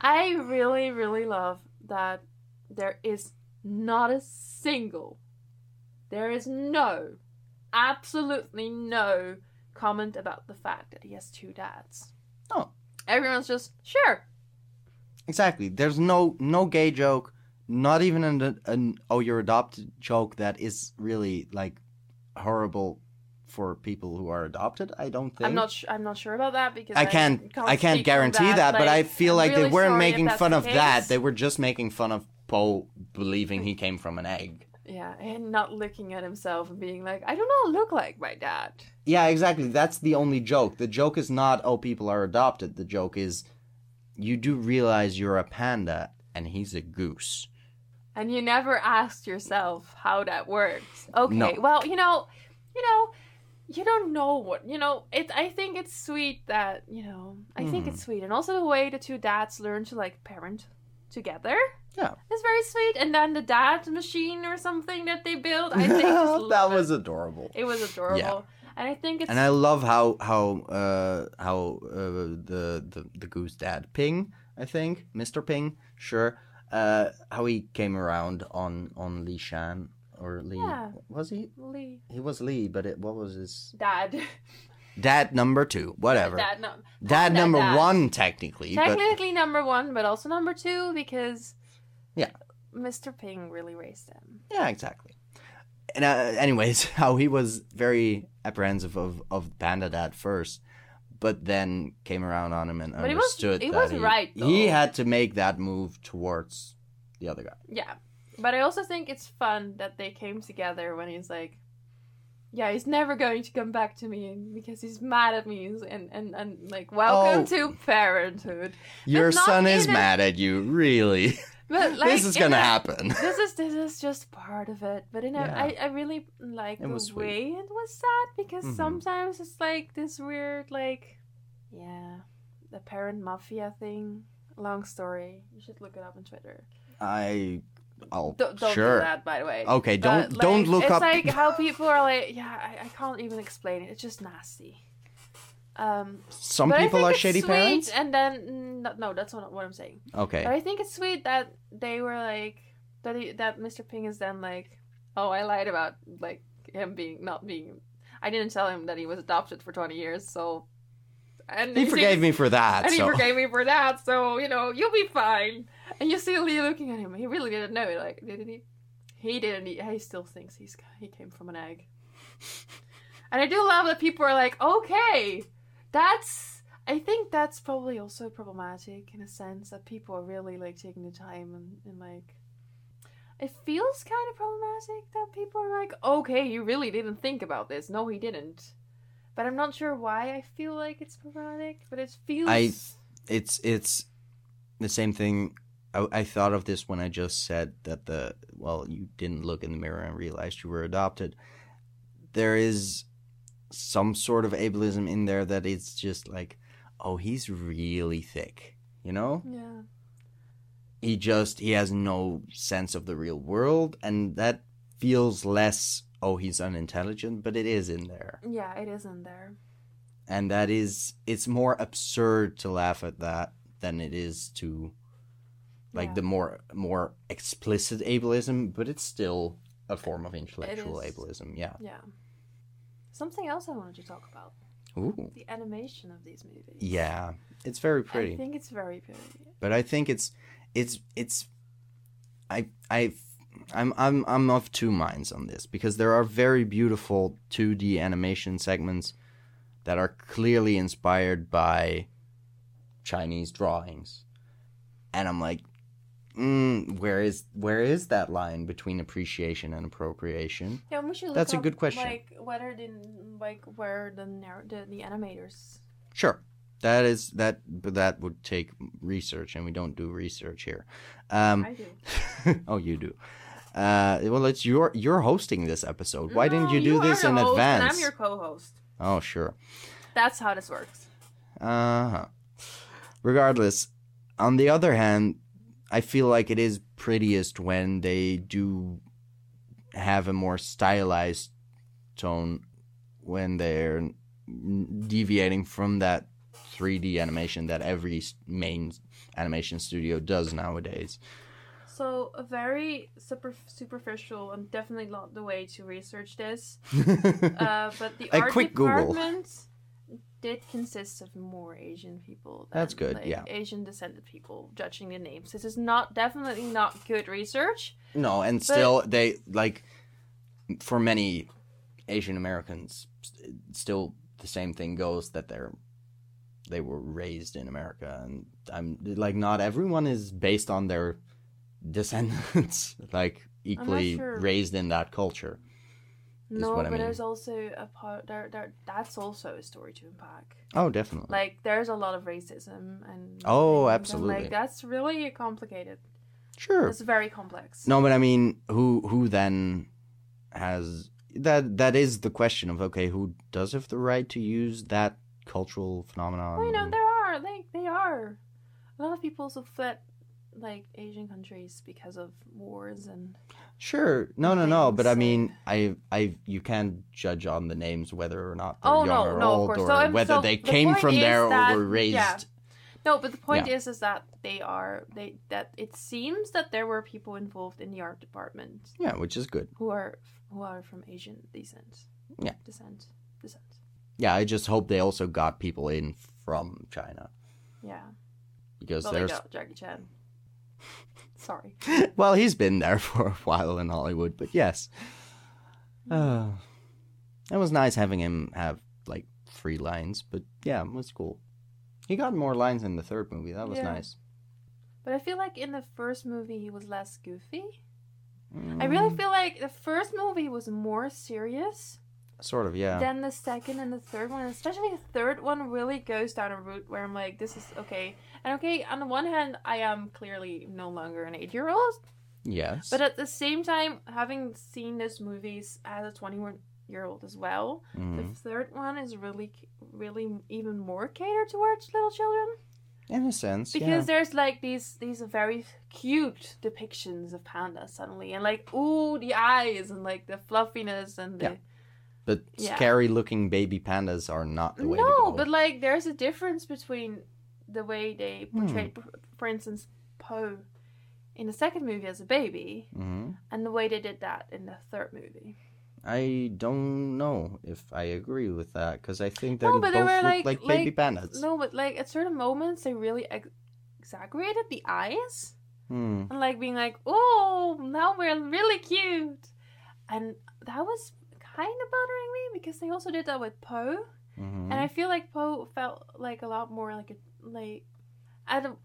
Speaker 1: I really really love that there is not a single, there is no, absolutely no comment about the fact that he has two dads.
Speaker 2: Oh.
Speaker 1: Everyone's just sure.
Speaker 2: Exactly. There's no no gay joke, not even an, an oh you're adopted joke that is really like horrible for people who are adopted. I don't think.
Speaker 1: I'm not. Sh- I'm not sure about that because
Speaker 2: I can't. I can't
Speaker 1: speak on
Speaker 2: guarantee that, but I feel like they weren't making fun of that. They were just making fun of Po believing he came from an egg.
Speaker 1: Yeah, and not looking at himself and being like, I do not look like my dad.
Speaker 2: Yeah, exactly. That's the only joke. The joke is not oh people are adopted. The joke is you do realize you're a panda and he's a goose.
Speaker 1: And you never asked yourself how that works. Okay,
Speaker 2: No.
Speaker 1: well, you know, you know, you don't know what you know. It. I think it's sweet that you know. I think
Speaker 2: Mhm.
Speaker 1: it's sweet, and also the way the two dads learn to like parent together.
Speaker 2: Yeah.
Speaker 1: It's very sweet. And then the dad machine or something that they built. I think
Speaker 2: that was
Speaker 1: it.
Speaker 2: adorable.
Speaker 1: It was adorable. yeah. And I think it's
Speaker 2: And I love how how uh how uh, the the the goose dad Ping, I think, Mr. Ping, sure. Uh how he came around on on Li Shan or Li
Speaker 1: Yeah.
Speaker 2: was he?
Speaker 1: Li.
Speaker 2: He was Li, but it what was his
Speaker 1: Dad.
Speaker 2: dad number 2, whatever.
Speaker 1: Dad, no.
Speaker 2: Dad number
Speaker 1: dad.
Speaker 2: 1 technically, but
Speaker 1: Technically number one, but also number two because
Speaker 2: Yeah.
Speaker 1: Mr. Ping really raised him.
Speaker 2: Yeah, exactly. And uh, anyways, how he was very apprehensive of of Panda Dad first, but then came around on him and
Speaker 1: But he was-
Speaker 2: understood that
Speaker 1: was
Speaker 2: he,
Speaker 1: right,
Speaker 2: he had to make that move towards the other guy.
Speaker 1: Yeah. But I also think it's fun that they came together when he's like, yeah, he's never going to come back to me because he's mad at me and and, and like welcome
Speaker 2: Oh.
Speaker 1: to parenthood.
Speaker 2: Your son is
Speaker 1: a-
Speaker 2: mad at you, really.
Speaker 1: But like
Speaker 2: this is gonna
Speaker 1: a-
Speaker 2: happen.
Speaker 1: This is this is just part of it, but in a,
Speaker 2: Yeah.
Speaker 1: I, I really like
Speaker 2: It
Speaker 1: the
Speaker 2: was sweet.
Speaker 1: way it was sad because
Speaker 2: Mhm.
Speaker 1: sometimes it's like this weird like yeah the parent mafia thing. Long story. You should look it up on Twitter.
Speaker 2: I I'll
Speaker 1: Don't, don't
Speaker 2: sure.
Speaker 1: do that, by the way.
Speaker 2: Okay, don't
Speaker 1: But,
Speaker 2: don't
Speaker 1: like,
Speaker 2: look
Speaker 1: it's
Speaker 2: up.
Speaker 1: It's like how people are like, yeah, I, I can't even explain it. It's just nasty. Um,
Speaker 2: Some people are shady
Speaker 1: sweet,
Speaker 2: parents.
Speaker 1: and then no, no, that's not what I'm saying.
Speaker 2: Okay.
Speaker 1: But I think it's sweet that they were like that. He, that Mr. Ping is then like, oh, I lied about like him being not being. I didn't tell him that he was adopted for 20 years, so. And
Speaker 2: He forgave me for that.
Speaker 1: and he forgave me for that, so you know you'll be fine. And you see Li looking at him. He really didn't know it. Like, didn't he? He didn't. He, he still thinks he's he came from an egg. and I do love that people are like, okay, that's. I think that's probably also problematic in a sense that people are really like taking the time and, and like. It feels kind of problematic that people are like, okay, you really didn't think about this. No, he didn't. But I'm not sure why I feel like it's problematic, but it feels.
Speaker 2: I- it's it's the same thing. I, I thought of this when I just said that the well, you didn't look in the mirror and realized you were adopted. There is some sort of ableism in there that it's just like, oh, he's really thick, you know.
Speaker 1: Yeah.
Speaker 2: He just he has no sense of the real world, and that feels less. Oh, he's unintelligent, but it is in there.
Speaker 1: Yeah, it is in there.
Speaker 2: and that is it's more absurd to laugh at that than it is to like
Speaker 1: Yeah.
Speaker 2: the more more explicit ableism but it's still a form of intellectual ableism yeah
Speaker 1: Yeah. Something else I wanted to talk about
Speaker 2: Ooh.
Speaker 1: the animation of these movies.
Speaker 2: yeah it's very pretty.
Speaker 1: I think it's very pretty.
Speaker 2: but i think it's it's it's i i I'm I'm I'm of two minds on this because there are very beautiful 2D animation segments that are clearly inspired by Chinese drawings, and I'm like, mm, where is where is that line between appreciation and appropriation?
Speaker 1: Yeah, we should look
Speaker 2: That's a good question.
Speaker 1: Like whether the like where the narr- the, the animators.
Speaker 2: Sure, that is that, but that would take research, and we don't do research here. Um,
Speaker 1: I do.
Speaker 2: oh, you do. Uh, well, it's your you're hosting this episode. Why didn't you do
Speaker 1: are
Speaker 2: this in advance?
Speaker 1: I'm your co-host.
Speaker 2: Oh, sure.
Speaker 1: That's how this works.
Speaker 2: Uh huh. Regardless, on the other hand, I feel like it is prettiest when they do have a more stylized tone when they're deviating from that 3D animation that every main animation studio does nowadays.
Speaker 1: So a very super superficial and definitely not the way to research this. Uh, but the
Speaker 2: A
Speaker 1: art
Speaker 2: quick Google.
Speaker 1: department did consist of more Asian people. Than,
Speaker 2: That's good,
Speaker 1: like,
Speaker 2: yeah.
Speaker 1: Asian descended people judging the names. This is not definitely not good research.
Speaker 2: No, and still they like for many Asian Americans, still the same thing goes that they're they were raised in America, and I'm like not everyone is based on their descendants like equally
Speaker 1: sure.
Speaker 2: raised in that culture.
Speaker 1: No,
Speaker 2: what I
Speaker 1: but
Speaker 2: mean.
Speaker 1: there's also a part there. There, that's also a story to unpack.
Speaker 2: Oh, definitely.
Speaker 1: Like there's a lot of racism and
Speaker 2: Oh,
Speaker 1: and,
Speaker 2: absolutely.
Speaker 1: like that's really complicated.
Speaker 2: sure.
Speaker 1: It's very complex.
Speaker 2: No, but I mean, who who then has that? That is the question of okay, who does have the right to use that cultural phenomenon?
Speaker 1: Well, you know, there are like they are a lot of people also fled like Asian countries because of wars and
Speaker 2: Sure. No, no, no. But I mean, I, I, you can't judge on the names whether or not they're
Speaker 1: Oh,
Speaker 2: young
Speaker 1: no,
Speaker 2: or
Speaker 1: no,
Speaker 2: old, or
Speaker 1: So, um,
Speaker 2: whether
Speaker 1: so
Speaker 2: they
Speaker 1: the
Speaker 2: came from there
Speaker 1: that-
Speaker 2: or were raised.
Speaker 1: yeah. no. But the point is, is that they are they that it seems that there were people involved in the art department
Speaker 2: Yeah, which is good.
Speaker 1: who are who are from Asian descent.
Speaker 2: Yeah.
Speaker 1: descent, descent.
Speaker 2: Yeah, I just hope they also got people in from China
Speaker 1: Yeah,
Speaker 2: because
Speaker 1: well, they
Speaker 2: there's.
Speaker 1: got Jackie Chan. Sorry.
Speaker 2: well, he's been there for a while in Hollywood, but yes. Uh, it was nice having him have like three lines, but yeah, it was cool. He got more lines in the third movie. That was
Speaker 1: Yeah.
Speaker 2: nice.
Speaker 1: But I feel like in the first movie he was less goofy. I really
Speaker 2: Mm,
Speaker 1: feel like the first movie was more serious
Speaker 2: sort of, yeah.
Speaker 1: Then the second and the third one. Especially the third one really goes down a route where I'm like, this is okay. And okay, on the one hand, I am clearly no longer an eight year old.
Speaker 2: yes.
Speaker 1: But at the same time, having seen those movies as a 21 year old as well,
Speaker 2: Mhm.
Speaker 1: the third one is really, really even more catered towards little children.
Speaker 2: In a sense,
Speaker 1: because
Speaker 2: yeah.
Speaker 1: there's like these these very cute depictions of pandas suddenly and like ooh the eyes and like the fluffiness and the
Speaker 2: Yeah. But
Speaker 1: yeah.
Speaker 2: scary looking baby pandas are not the way to
Speaker 1: no
Speaker 2: go.
Speaker 1: but like there's a difference between the way they
Speaker 2: Hmm.
Speaker 1: portray for instance Po in the second movie as a baby
Speaker 2: hmm
Speaker 1: and the way they did that in the third movie
Speaker 2: I don't know if I agree with that because I think they
Speaker 1: No,
Speaker 2: both
Speaker 1: they were
Speaker 2: look
Speaker 1: like-
Speaker 2: like, baby
Speaker 1: like-
Speaker 2: pandas.
Speaker 1: no but like at certain moments they really ex- exaggerated the eyes
Speaker 2: Hmm.
Speaker 1: and like being like oh now we're really cute and that was kind of bothering me because they also did that with Po
Speaker 2: Mhm.
Speaker 1: and I feel like Po felt like a lot more like a like I don't.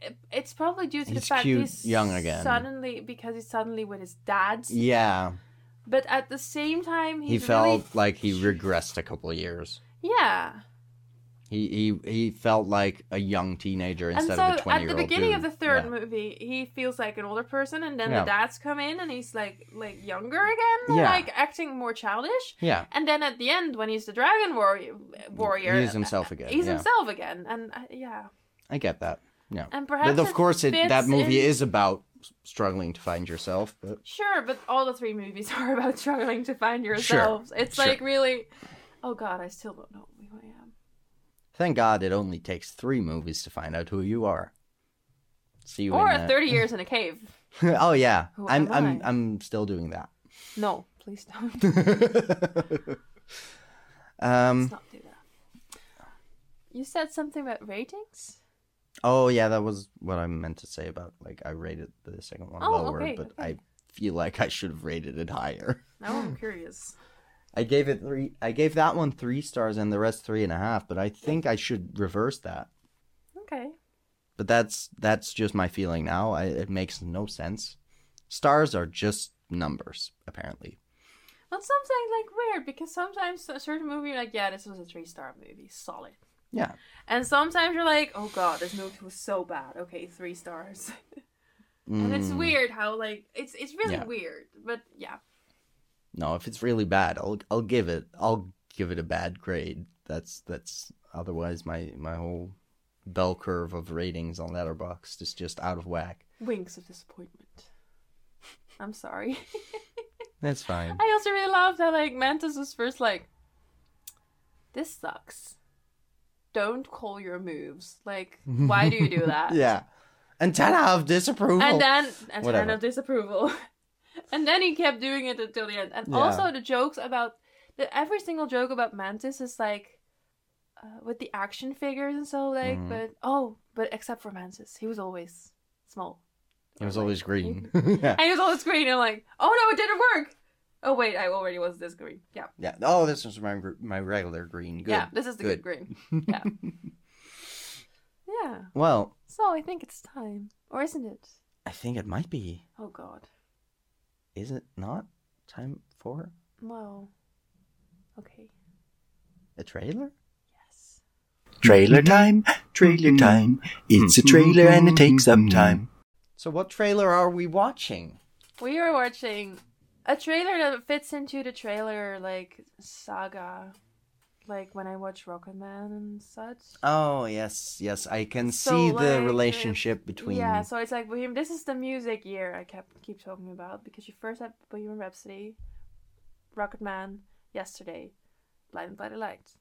Speaker 1: It, it's probably due to
Speaker 2: He's
Speaker 1: the fact
Speaker 2: cute
Speaker 1: he's
Speaker 2: young again.
Speaker 1: Suddenly, because he's suddenly with his dad's.
Speaker 2: Yeah,
Speaker 1: But at the same time,
Speaker 2: he felt
Speaker 1: really,
Speaker 2: like he regressed a couple of years.
Speaker 1: yeah.
Speaker 2: He he he felt like a young teenager
Speaker 1: And
Speaker 2: instead
Speaker 1: so
Speaker 2: of a twenty year old.
Speaker 1: At the beginning of the third
Speaker 2: Yeah.
Speaker 1: movie, he feels like an older person, and then
Speaker 2: Yeah.
Speaker 1: the dads come in, and he's like like younger again,
Speaker 2: Yeah.
Speaker 1: like acting more childish.
Speaker 2: Yeah,
Speaker 1: And then at the end, when he's the dragon warrior, warrior,
Speaker 2: he is himself again.
Speaker 1: he's himself again, and uh, yeah,
Speaker 2: I get that. Yeah,
Speaker 1: and perhaps.
Speaker 2: but of course, it, that movie
Speaker 1: in-
Speaker 2: is about struggling to find yourself. But
Speaker 1: Sure, but all the three movies are about struggling to find yourselves. Sure. It's
Speaker 2: sure.
Speaker 1: like really. Oh God, I still don't know who I am.
Speaker 2: Thank God, it only takes three movies to find out who you are. See you
Speaker 1: Or
Speaker 2: in, uh,
Speaker 1: thirty years in a cave.
Speaker 2: oh yeah,
Speaker 1: Who
Speaker 2: I'm I'm
Speaker 1: I?
Speaker 2: I'm still doing that.
Speaker 1: No, please don't.
Speaker 2: um.
Speaker 1: Let's not do that. You said something about ratings.
Speaker 2: Oh yeah, that was what I meant to say about like I rated the second one
Speaker 1: Oh,
Speaker 2: lower,
Speaker 1: okay,
Speaker 2: but
Speaker 1: okay.
Speaker 2: I feel like I should have rated it higher.
Speaker 1: Now I'm curious.
Speaker 2: I gave it three. I gave that one three stars and the rest three and a half. But I think I should reverse that.
Speaker 1: Okay.
Speaker 2: But that's that's just my feeling now. I, it makes no sense. Stars are just numbers, apparently.
Speaker 1: That's something like weird because sometimes a certain movie you're like, yeah, this was a three star movie, solid.
Speaker 2: Yeah.
Speaker 1: And sometimes you're like, oh god, this movie was so bad. Okay, three stars. and it's
Speaker 2: Mm,
Speaker 1: weird how like it's it's really
Speaker 2: Yeah.
Speaker 1: weird, but yeah.
Speaker 2: No, if it's really bad, I'll I'll give it I'll give it a bad grade. That's that's otherwise my my whole bell curve of ratings on Letterboxd is just out of whack.
Speaker 1: Winks of disappointment. I'm sorry.
Speaker 2: That's fine.
Speaker 1: I also really loved how like Mantis was first like, this sucks. Don't call your moves. Like, why do you do that?
Speaker 2: yeah. Antenna of disapproval.
Speaker 1: And then a
Speaker 2: Whatever.
Speaker 1: turn of disapproval. and then he kept doing it until the end. And
Speaker 2: Yeah.
Speaker 1: also the jokes about the every single joke about Mantis is like uh, with the action figures and so like
Speaker 2: Mhm.
Speaker 1: but oh but except for Mantis he was always small.
Speaker 2: He was
Speaker 1: like,
Speaker 2: always green. yeah.
Speaker 1: And he was always green and like oh no it didn't work. Oh wait I already was this green. Yeah.
Speaker 2: Yeah. Oh, this is my my regular green. Good.
Speaker 1: Yeah, this is the good,
Speaker 2: Good.
Speaker 1: green. Yeah. Yeah.
Speaker 2: well,
Speaker 1: So I think it's time. Or isn't it?
Speaker 2: I think it might be.
Speaker 1: Oh god.
Speaker 2: Is it not time for
Speaker 1: Well. Okay.
Speaker 2: a trailer?
Speaker 1: Yes.
Speaker 3: Trailer time, trailer mm-hmm. time. It's a mm-hmm. trailer and it takes some mm-hmm. time.
Speaker 2: So, what trailer are we watching?
Speaker 1: We are watching a trailer that fits into the trailer like saga. Like when I watch Rocketman and such.
Speaker 2: Oh yes, yes. I can
Speaker 1: So,
Speaker 2: see
Speaker 1: like,
Speaker 2: the relationship between.
Speaker 1: Yeah, so it's like Bohemian this is the music year I kept keep talking about because you first had Bohemian Rhapsody, Rocketman, yesterday, Blinded by the Light.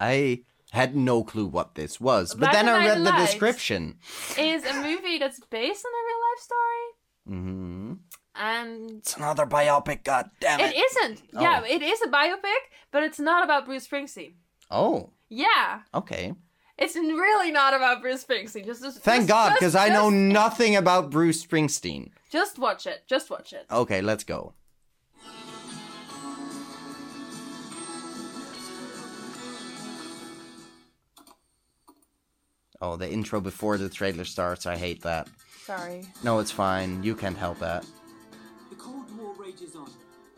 Speaker 2: I had no clue what this was, but then I read the
Speaker 1: Lights.
Speaker 2: description.
Speaker 1: Is a movie that's based on a real life story.
Speaker 2: hmm
Speaker 1: And
Speaker 2: It's another biopic. God damn
Speaker 1: it
Speaker 2: it!
Speaker 1: isn't. Oh. Yeah,
Speaker 2: Oh.
Speaker 1: it is a biopic, but it's not about Bruce Springsteen.
Speaker 2: Oh,
Speaker 1: Yeah.
Speaker 2: okay.
Speaker 1: It's really not about Bruce Springsteen. Just, just
Speaker 2: Thank
Speaker 1: just-
Speaker 2: God, because I know nothing about Bruce Springsteen.
Speaker 1: Just watch it. Just watch it.
Speaker 2: Okay, let's go. Oh, the intro before the trailer starts. I hate that.
Speaker 1: Sorry.
Speaker 2: No, it's fine. You can't help that.
Speaker 4: The rages on.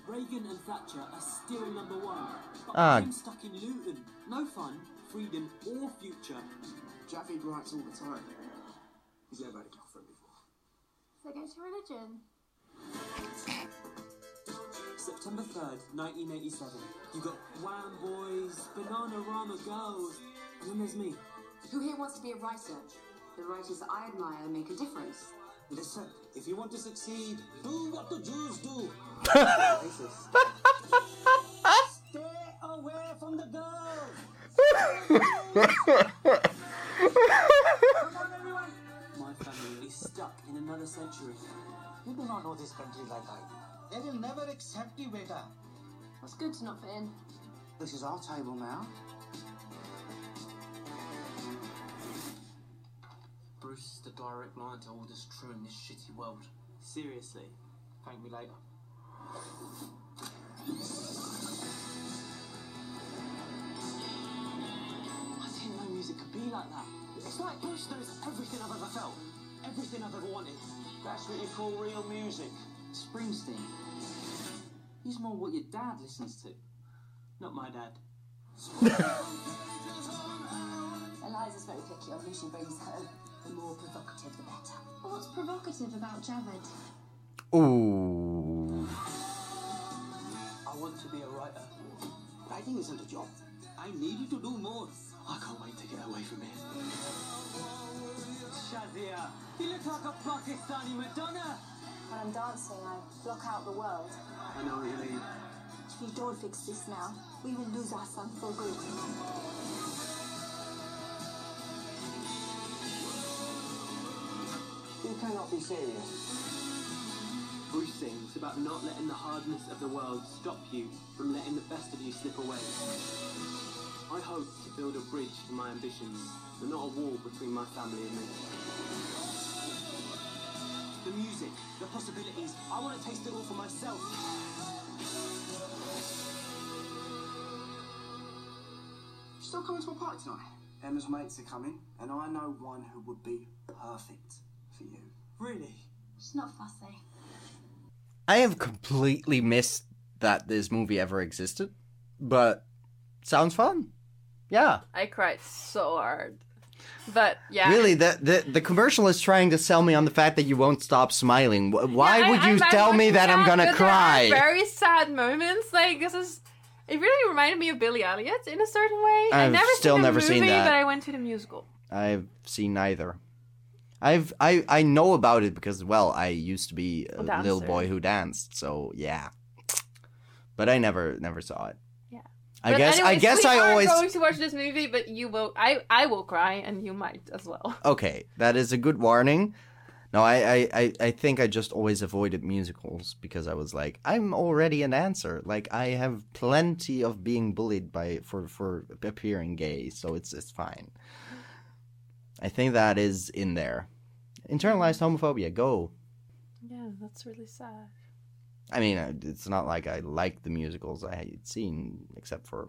Speaker 4: Reagan and Thatcher are still number one. But
Speaker 2: Ah.
Speaker 4: I'm stuck in Luton. No fun, freedom, or future.
Speaker 5: Javed writes all the time. He's never had a girlfriend before.
Speaker 6: So go to religion.
Speaker 4: September 3rd, 1987. You got Wham Boys, Bananarama Girls, and then there's me.
Speaker 7: Who here wants to be a writer? The writers I admire make a difference.
Speaker 4: Listen, if you want to succeed, do what the Jews do. Stay away from the girls. Come on, everyone. My family is stuck in another century.
Speaker 5: You do not know this country like I do. They will never accept you, beta.
Speaker 6: It's good to not fit in.
Speaker 5: This is our table now.
Speaker 4: Bruce is the direct line to all that's true in this shitty world. Seriously, thank me later. I didn't know music could be like that. It's like Bruce knows everything I've ever felt, everything I've ever wanted. That's what you call real music. Springsteen. He's more what your dad listens to, not my dad.
Speaker 6: Eliza's very picky on who she brings home. The more provocative, the better. What's provocative about Javed?
Speaker 2: Ooh.
Speaker 4: I want to be a writer.
Speaker 5: Writing isn't a job.
Speaker 4: I need you to do more. I can't wait to get away from here. Shazia, you look like a Pakistani Madonna.
Speaker 6: When I'm dancing, I block out the world.
Speaker 4: I know what you mean.
Speaker 6: If we don't fix this now, we will lose our son for good.
Speaker 4: You cannot be serious. Bruce sings about not letting the hardness of the world stop you from letting the best of you slip away. I hope to build a bridge to my ambitions, but not a wall between my family and me. The music, the possibilities, I want to taste it all for myself.
Speaker 5: Still coming to a party tonight? Emma's mates are coming, and I know one who would be perfect for you.
Speaker 4: Really?
Speaker 6: She's not fussy.
Speaker 2: I have completely missed that this movie ever existed, but sounds fun. Yeah.
Speaker 1: I cried so hard. But yeah.
Speaker 2: Really, the, the the commercial is trying to sell me on the fact that you won't stop smiling. Why
Speaker 1: Yeah,
Speaker 2: would
Speaker 1: I-
Speaker 2: you
Speaker 1: I'm
Speaker 2: tell me that I'm gonna
Speaker 1: but there are
Speaker 2: cry?
Speaker 1: very sad moments. Like this is. It really reminded me of Billy Elliot in a certain way.
Speaker 2: I've
Speaker 1: never
Speaker 2: still
Speaker 1: seen the
Speaker 2: never seen
Speaker 1: movie,
Speaker 2: that.
Speaker 1: but I went to the musical.
Speaker 2: I've seen neither. I've I I know about it because well, I used to be a
Speaker 1: A
Speaker 2: little boy who danced, so yeah. But I never never saw it.
Speaker 1: Yeah.
Speaker 2: I
Speaker 1: But
Speaker 2: guess I
Speaker 1: anyways,
Speaker 2: guess
Speaker 1: we
Speaker 2: I always
Speaker 1: going to watch this movie, but you will. I I will cry, and you might as well.
Speaker 2: Okay, that is a good warning. No, I, I, I, I think I just always avoided musicals because I was like, I'm already an answer. Like I have plenty of being bullied by for for appearing gay, so it's it's fine. I think that is in there. Internalized homophobia, go.
Speaker 1: Yeah, that's really sad.
Speaker 2: I mean, it's not like I like the musicals I had seen, except for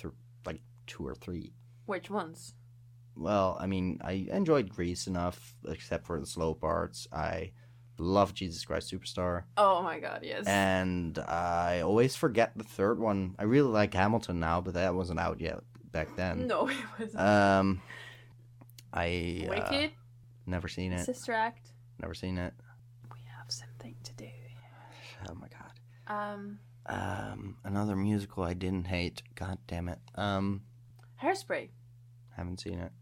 Speaker 2: th- like two or three.
Speaker 1: Which ones?
Speaker 2: Well, I mean, I enjoyed Grease enough, except for the slow parts. I love Jesus Christ Superstar,
Speaker 1: Oh my god, yes.
Speaker 2: and I always forget the third one. I really like Hamilton now, but that wasn't out yet back then.
Speaker 1: no, it wasn't.
Speaker 2: Um, I uh, never seen it.
Speaker 1: Sister Act.
Speaker 2: Never seen it.
Speaker 1: We have something to do.
Speaker 2: Oh my god.
Speaker 1: Um,
Speaker 2: Um, another musical I didn't hate. God damn it. Um,
Speaker 1: Hairspray.
Speaker 2: haven't seen it.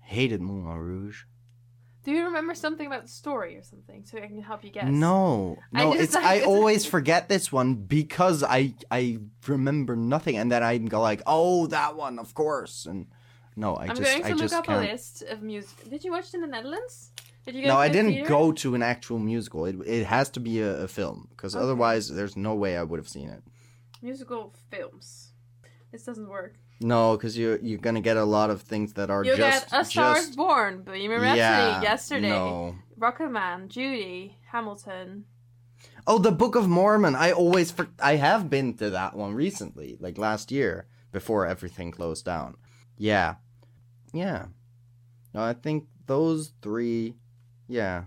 Speaker 2: Hated Moulin Rouge.
Speaker 1: Do you remember something about the story or something, so I can help you guess?
Speaker 2: No, no,
Speaker 1: just
Speaker 2: it's I always forget this one because I I remember nothing, and then I go like, oh, that one, of course, and no, I
Speaker 1: I'm
Speaker 2: just
Speaker 1: going to
Speaker 2: I
Speaker 1: look up
Speaker 2: can't.
Speaker 1: a list of music. Did you watch it in the Netherlands? Did you go
Speaker 2: No, I didn't
Speaker 1: theater?
Speaker 2: go to an actual musical. It it has to be a, a film because
Speaker 1: Okay.
Speaker 2: otherwise, there's no way I would have seen it.
Speaker 1: musical films. This doesn't work.
Speaker 2: No, because you you're gonna get a lot of things that are
Speaker 1: You
Speaker 2: just
Speaker 1: get A Star Is
Speaker 2: just
Speaker 1: Born, Bohemian Rhapsody,
Speaker 2: yeah,
Speaker 1: Yesterday,
Speaker 2: No.
Speaker 1: Rocketman, Judy, Hamilton.
Speaker 2: Oh, the Book of Mormon. I always for- I have been to that one recently, like last year before everything closed down. Yeah. Yeah. No, I think those three yeah.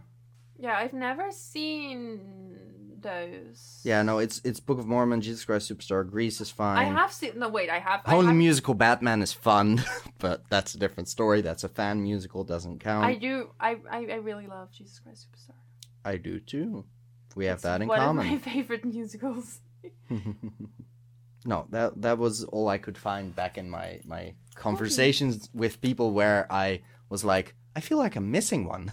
Speaker 1: Yeah, I've never seen those.
Speaker 2: Yeah, no, it's it's Book of Mormon, Jesus Christ Superstar, Grease is fine.
Speaker 1: I have seen. No, wait, I have. I
Speaker 2: Only
Speaker 1: have,
Speaker 2: musical Batman is fun, but that's a different story. That's a fan musical, doesn't count.
Speaker 1: I do. I, I I really love Jesus Christ Superstar.
Speaker 2: I do too. We have
Speaker 1: It's
Speaker 2: that in
Speaker 1: one
Speaker 2: common.
Speaker 1: of my favorite musicals.
Speaker 2: no, that that was all I could find back in my my conversations with people where I was like, I feel like I'm missing one.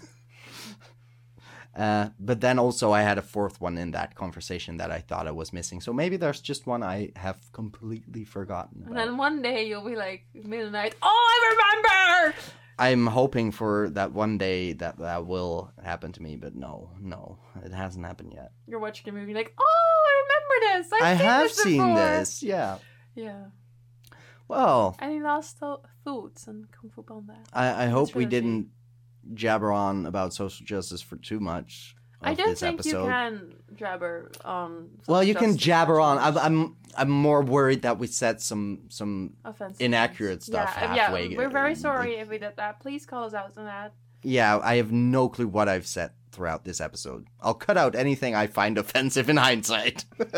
Speaker 2: uh, but then also I had a fourth one in that conversation that I thought I was missing. So maybe there's just one I have completely forgotten.
Speaker 1: And then one day you'll be like midnight. Oh, I remember.
Speaker 2: I'm hoping for that one day that that will happen to me, but no, no, it hasn't happened yet.
Speaker 1: You're watching a movie like, oh, I remember this. I've
Speaker 2: I
Speaker 1: seen
Speaker 2: have
Speaker 1: this
Speaker 2: seen this, yeah.
Speaker 1: Yeah.
Speaker 2: Well,
Speaker 1: Any last tho- thoughts on Kung Fu Panda?
Speaker 2: I, I hope we
Speaker 1: trilogy.
Speaker 2: didn't jabber on about social justice for too much.
Speaker 1: I don't
Speaker 2: this
Speaker 1: think
Speaker 2: episode.
Speaker 1: you can jabber on.
Speaker 2: Well, you can jabber on. I'm, I'm, I'm more worried that we said some, some.
Speaker 1: Offensive
Speaker 2: inaccurate
Speaker 1: things.
Speaker 2: stuff
Speaker 1: Yeah,
Speaker 2: halfway,
Speaker 1: yeah, we're very sorry if we did that. Please call us out on that.
Speaker 2: Yeah, I have no clue what I've said throughout this episode. I'll cut out anything I find offensive in hindsight.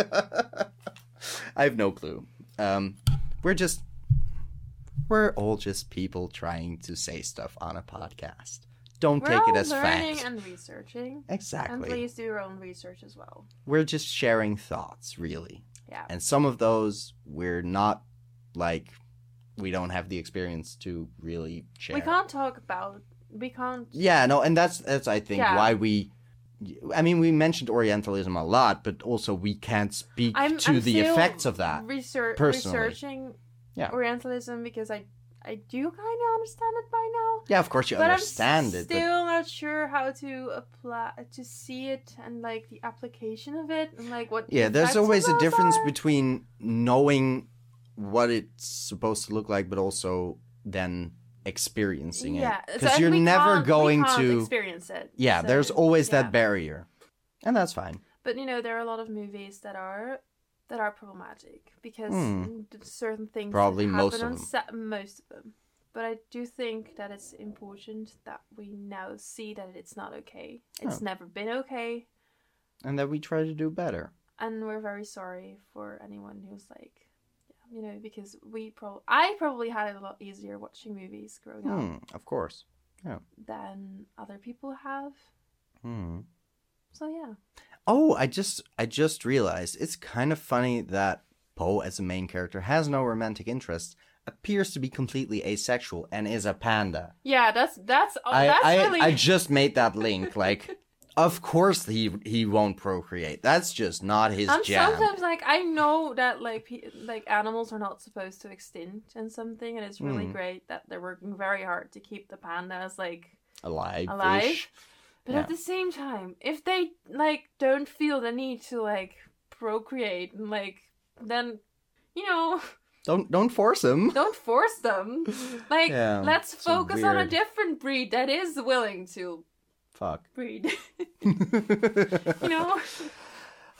Speaker 2: I have no clue. Um, we're just, we're all just people trying to say stuff on a podcast. Don't
Speaker 1: We're
Speaker 2: take it as
Speaker 1: learning
Speaker 2: fact.
Speaker 1: and researching.
Speaker 2: Exactly.
Speaker 1: And please do your own research as well.
Speaker 2: we're just sharing thoughts, really.
Speaker 1: Yeah.
Speaker 2: And some of those we're not like we don't have the experience to really share.
Speaker 1: We can't talk about. We can't.
Speaker 2: Yeah, no, and that's that's I think
Speaker 1: Yeah.
Speaker 2: why we I mean we mentioned orientalism a lot, but also we can't speak
Speaker 1: I'm,
Speaker 2: to
Speaker 1: I'm
Speaker 2: the effects of that.
Speaker 1: Research,
Speaker 2: personally.
Speaker 1: researching
Speaker 2: Yeah.
Speaker 1: Orientalism because I I do kind of understand it by now.
Speaker 2: Yeah, of course you
Speaker 1: but
Speaker 2: understand
Speaker 1: I'm
Speaker 2: it,
Speaker 1: still not sure how to apply to see it and like the application of it and like what.
Speaker 2: yeah, there's always a difference
Speaker 1: are.
Speaker 2: between knowing what it's supposed to look like but also then experiencing
Speaker 1: Yeah,
Speaker 2: it
Speaker 1: so
Speaker 2: because
Speaker 1: and
Speaker 2: you're never going to
Speaker 1: experience it.
Speaker 2: Yeah,
Speaker 1: so,
Speaker 2: there's always
Speaker 1: yeah.
Speaker 2: that barrier. And that's fine.
Speaker 1: But you know, there are a lot of movies that are that are problematic because d- certain things
Speaker 2: Probably most of them.
Speaker 1: most of them. But I do think that it's important that we now see that it's not okay. It's
Speaker 2: Oh.
Speaker 1: never been okay,
Speaker 2: And that we try to do better.
Speaker 1: and we're very sorry for anyone who's like, yeah, you know, because we probably I probably had it a lot easier watching movies growing up
Speaker 2: Hmm, of course. Yeah.
Speaker 1: Than other people have.
Speaker 2: Hmm.
Speaker 1: So yeah,
Speaker 2: Oh, I just I just realized it's kind of funny that Po as a main character has no romantic interest, appears to be completely asexual and is a panda.
Speaker 1: yeah, that's that's oh,
Speaker 2: I
Speaker 1: that's
Speaker 2: I,
Speaker 1: really
Speaker 2: I just made that link like of course he he won't procreate. That's just not his
Speaker 1: and
Speaker 2: jam.
Speaker 1: sometimes like i know that like pe- like animals are not supposed to extinct and something and it's really
Speaker 2: Mm.
Speaker 1: great that they're working very hard to keep the pandas like
Speaker 2: Alive.
Speaker 1: alive but
Speaker 2: Yeah.
Speaker 1: at the same time if they like don't feel the need to like procreate and like then you know
Speaker 2: Don't don't force them.
Speaker 1: don't force them like
Speaker 2: Yeah,
Speaker 1: let's focus on a different breed that is willing to
Speaker 2: Fuck.
Speaker 1: breed you know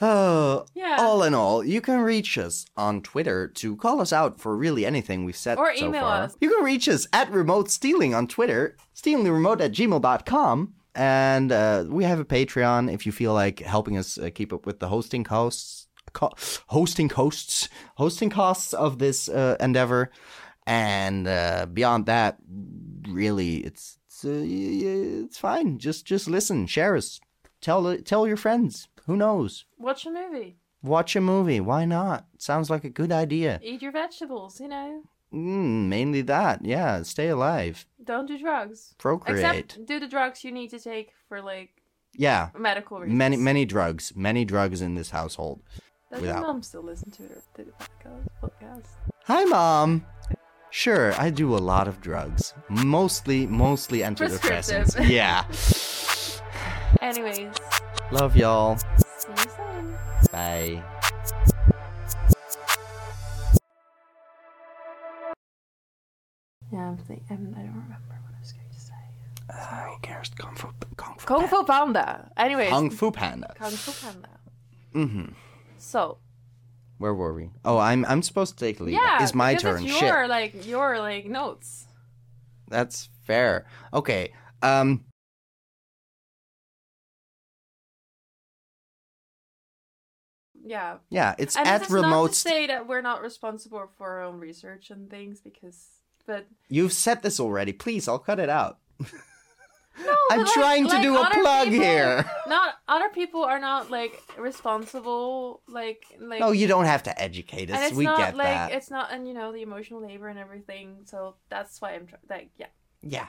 Speaker 2: Oh,
Speaker 1: Yeah.
Speaker 2: All in all, you can reach us on Twitter to call us out for really anything we've said
Speaker 1: Or
Speaker 2: so
Speaker 1: email
Speaker 2: far.
Speaker 1: us.
Speaker 2: You can reach us at remote stealing on Twitter, stealingtheremote at gmail.com. And uh, we have a Patreon if you feel like helping us uh, keep up with the hosting costs, co- hosting costs, hosting costs of this uh, endeavor. And uh, beyond that, really, it's it's, uh, it's fine. Just just listen, share us, tell tell your friends. Who knows?
Speaker 1: watch a movie
Speaker 2: Watch a movie. Why not? Sounds like a good idea.
Speaker 1: eat your vegetables you know
Speaker 2: Mm, mainly that. Yeah. Stay alive.
Speaker 1: Don't do drugs.
Speaker 2: Procreate.
Speaker 1: Except do the drugs you need to take for like
Speaker 2: yeah.
Speaker 1: medical reasons.
Speaker 2: Many many drugs. Many drugs in this household.
Speaker 1: Does
Speaker 2: without-
Speaker 1: your mom still listen to the, podcast?
Speaker 2: Hi, mom. Sure, I do a lot of drugs. Mostly, mostly antidepressants. Yeah.
Speaker 1: Anyways,
Speaker 2: Love y'all.
Speaker 1: see you soon.
Speaker 2: Bye.
Speaker 1: Yeah, I'm I don't remember what I was going to say.
Speaker 2: Uh, who cares? Kung Fu, Kung Fu,
Speaker 1: Kung Fu Panda. Anyways,
Speaker 2: Kung Fu Panda.
Speaker 1: Kung Fu Panda.
Speaker 2: Mm-hmm.
Speaker 1: So
Speaker 2: Where were we? Oh, I'm I'm supposed to take lead.
Speaker 1: yeah,
Speaker 2: it's my turn.
Speaker 1: It's
Speaker 2: Shit.
Speaker 1: like your like notes.
Speaker 2: That's fair. Okay. Um.
Speaker 1: Yeah,
Speaker 2: Yeah, it's at
Speaker 1: is not
Speaker 2: remote.
Speaker 1: to say that we're not responsible for our own research and things because, but
Speaker 2: You've said this already. Please, I'll cut it out.
Speaker 1: no,
Speaker 2: I'm
Speaker 1: like-
Speaker 2: trying to
Speaker 1: like
Speaker 2: do a plug
Speaker 1: people-
Speaker 2: here.
Speaker 1: Not other people are not like responsible like like
Speaker 2: no, you don't have to educate us. We
Speaker 1: not
Speaker 2: get
Speaker 1: like
Speaker 2: that.
Speaker 1: it's not and you know the emotional labor and everything so that's why i'm tr- like yeah
Speaker 2: Yeah,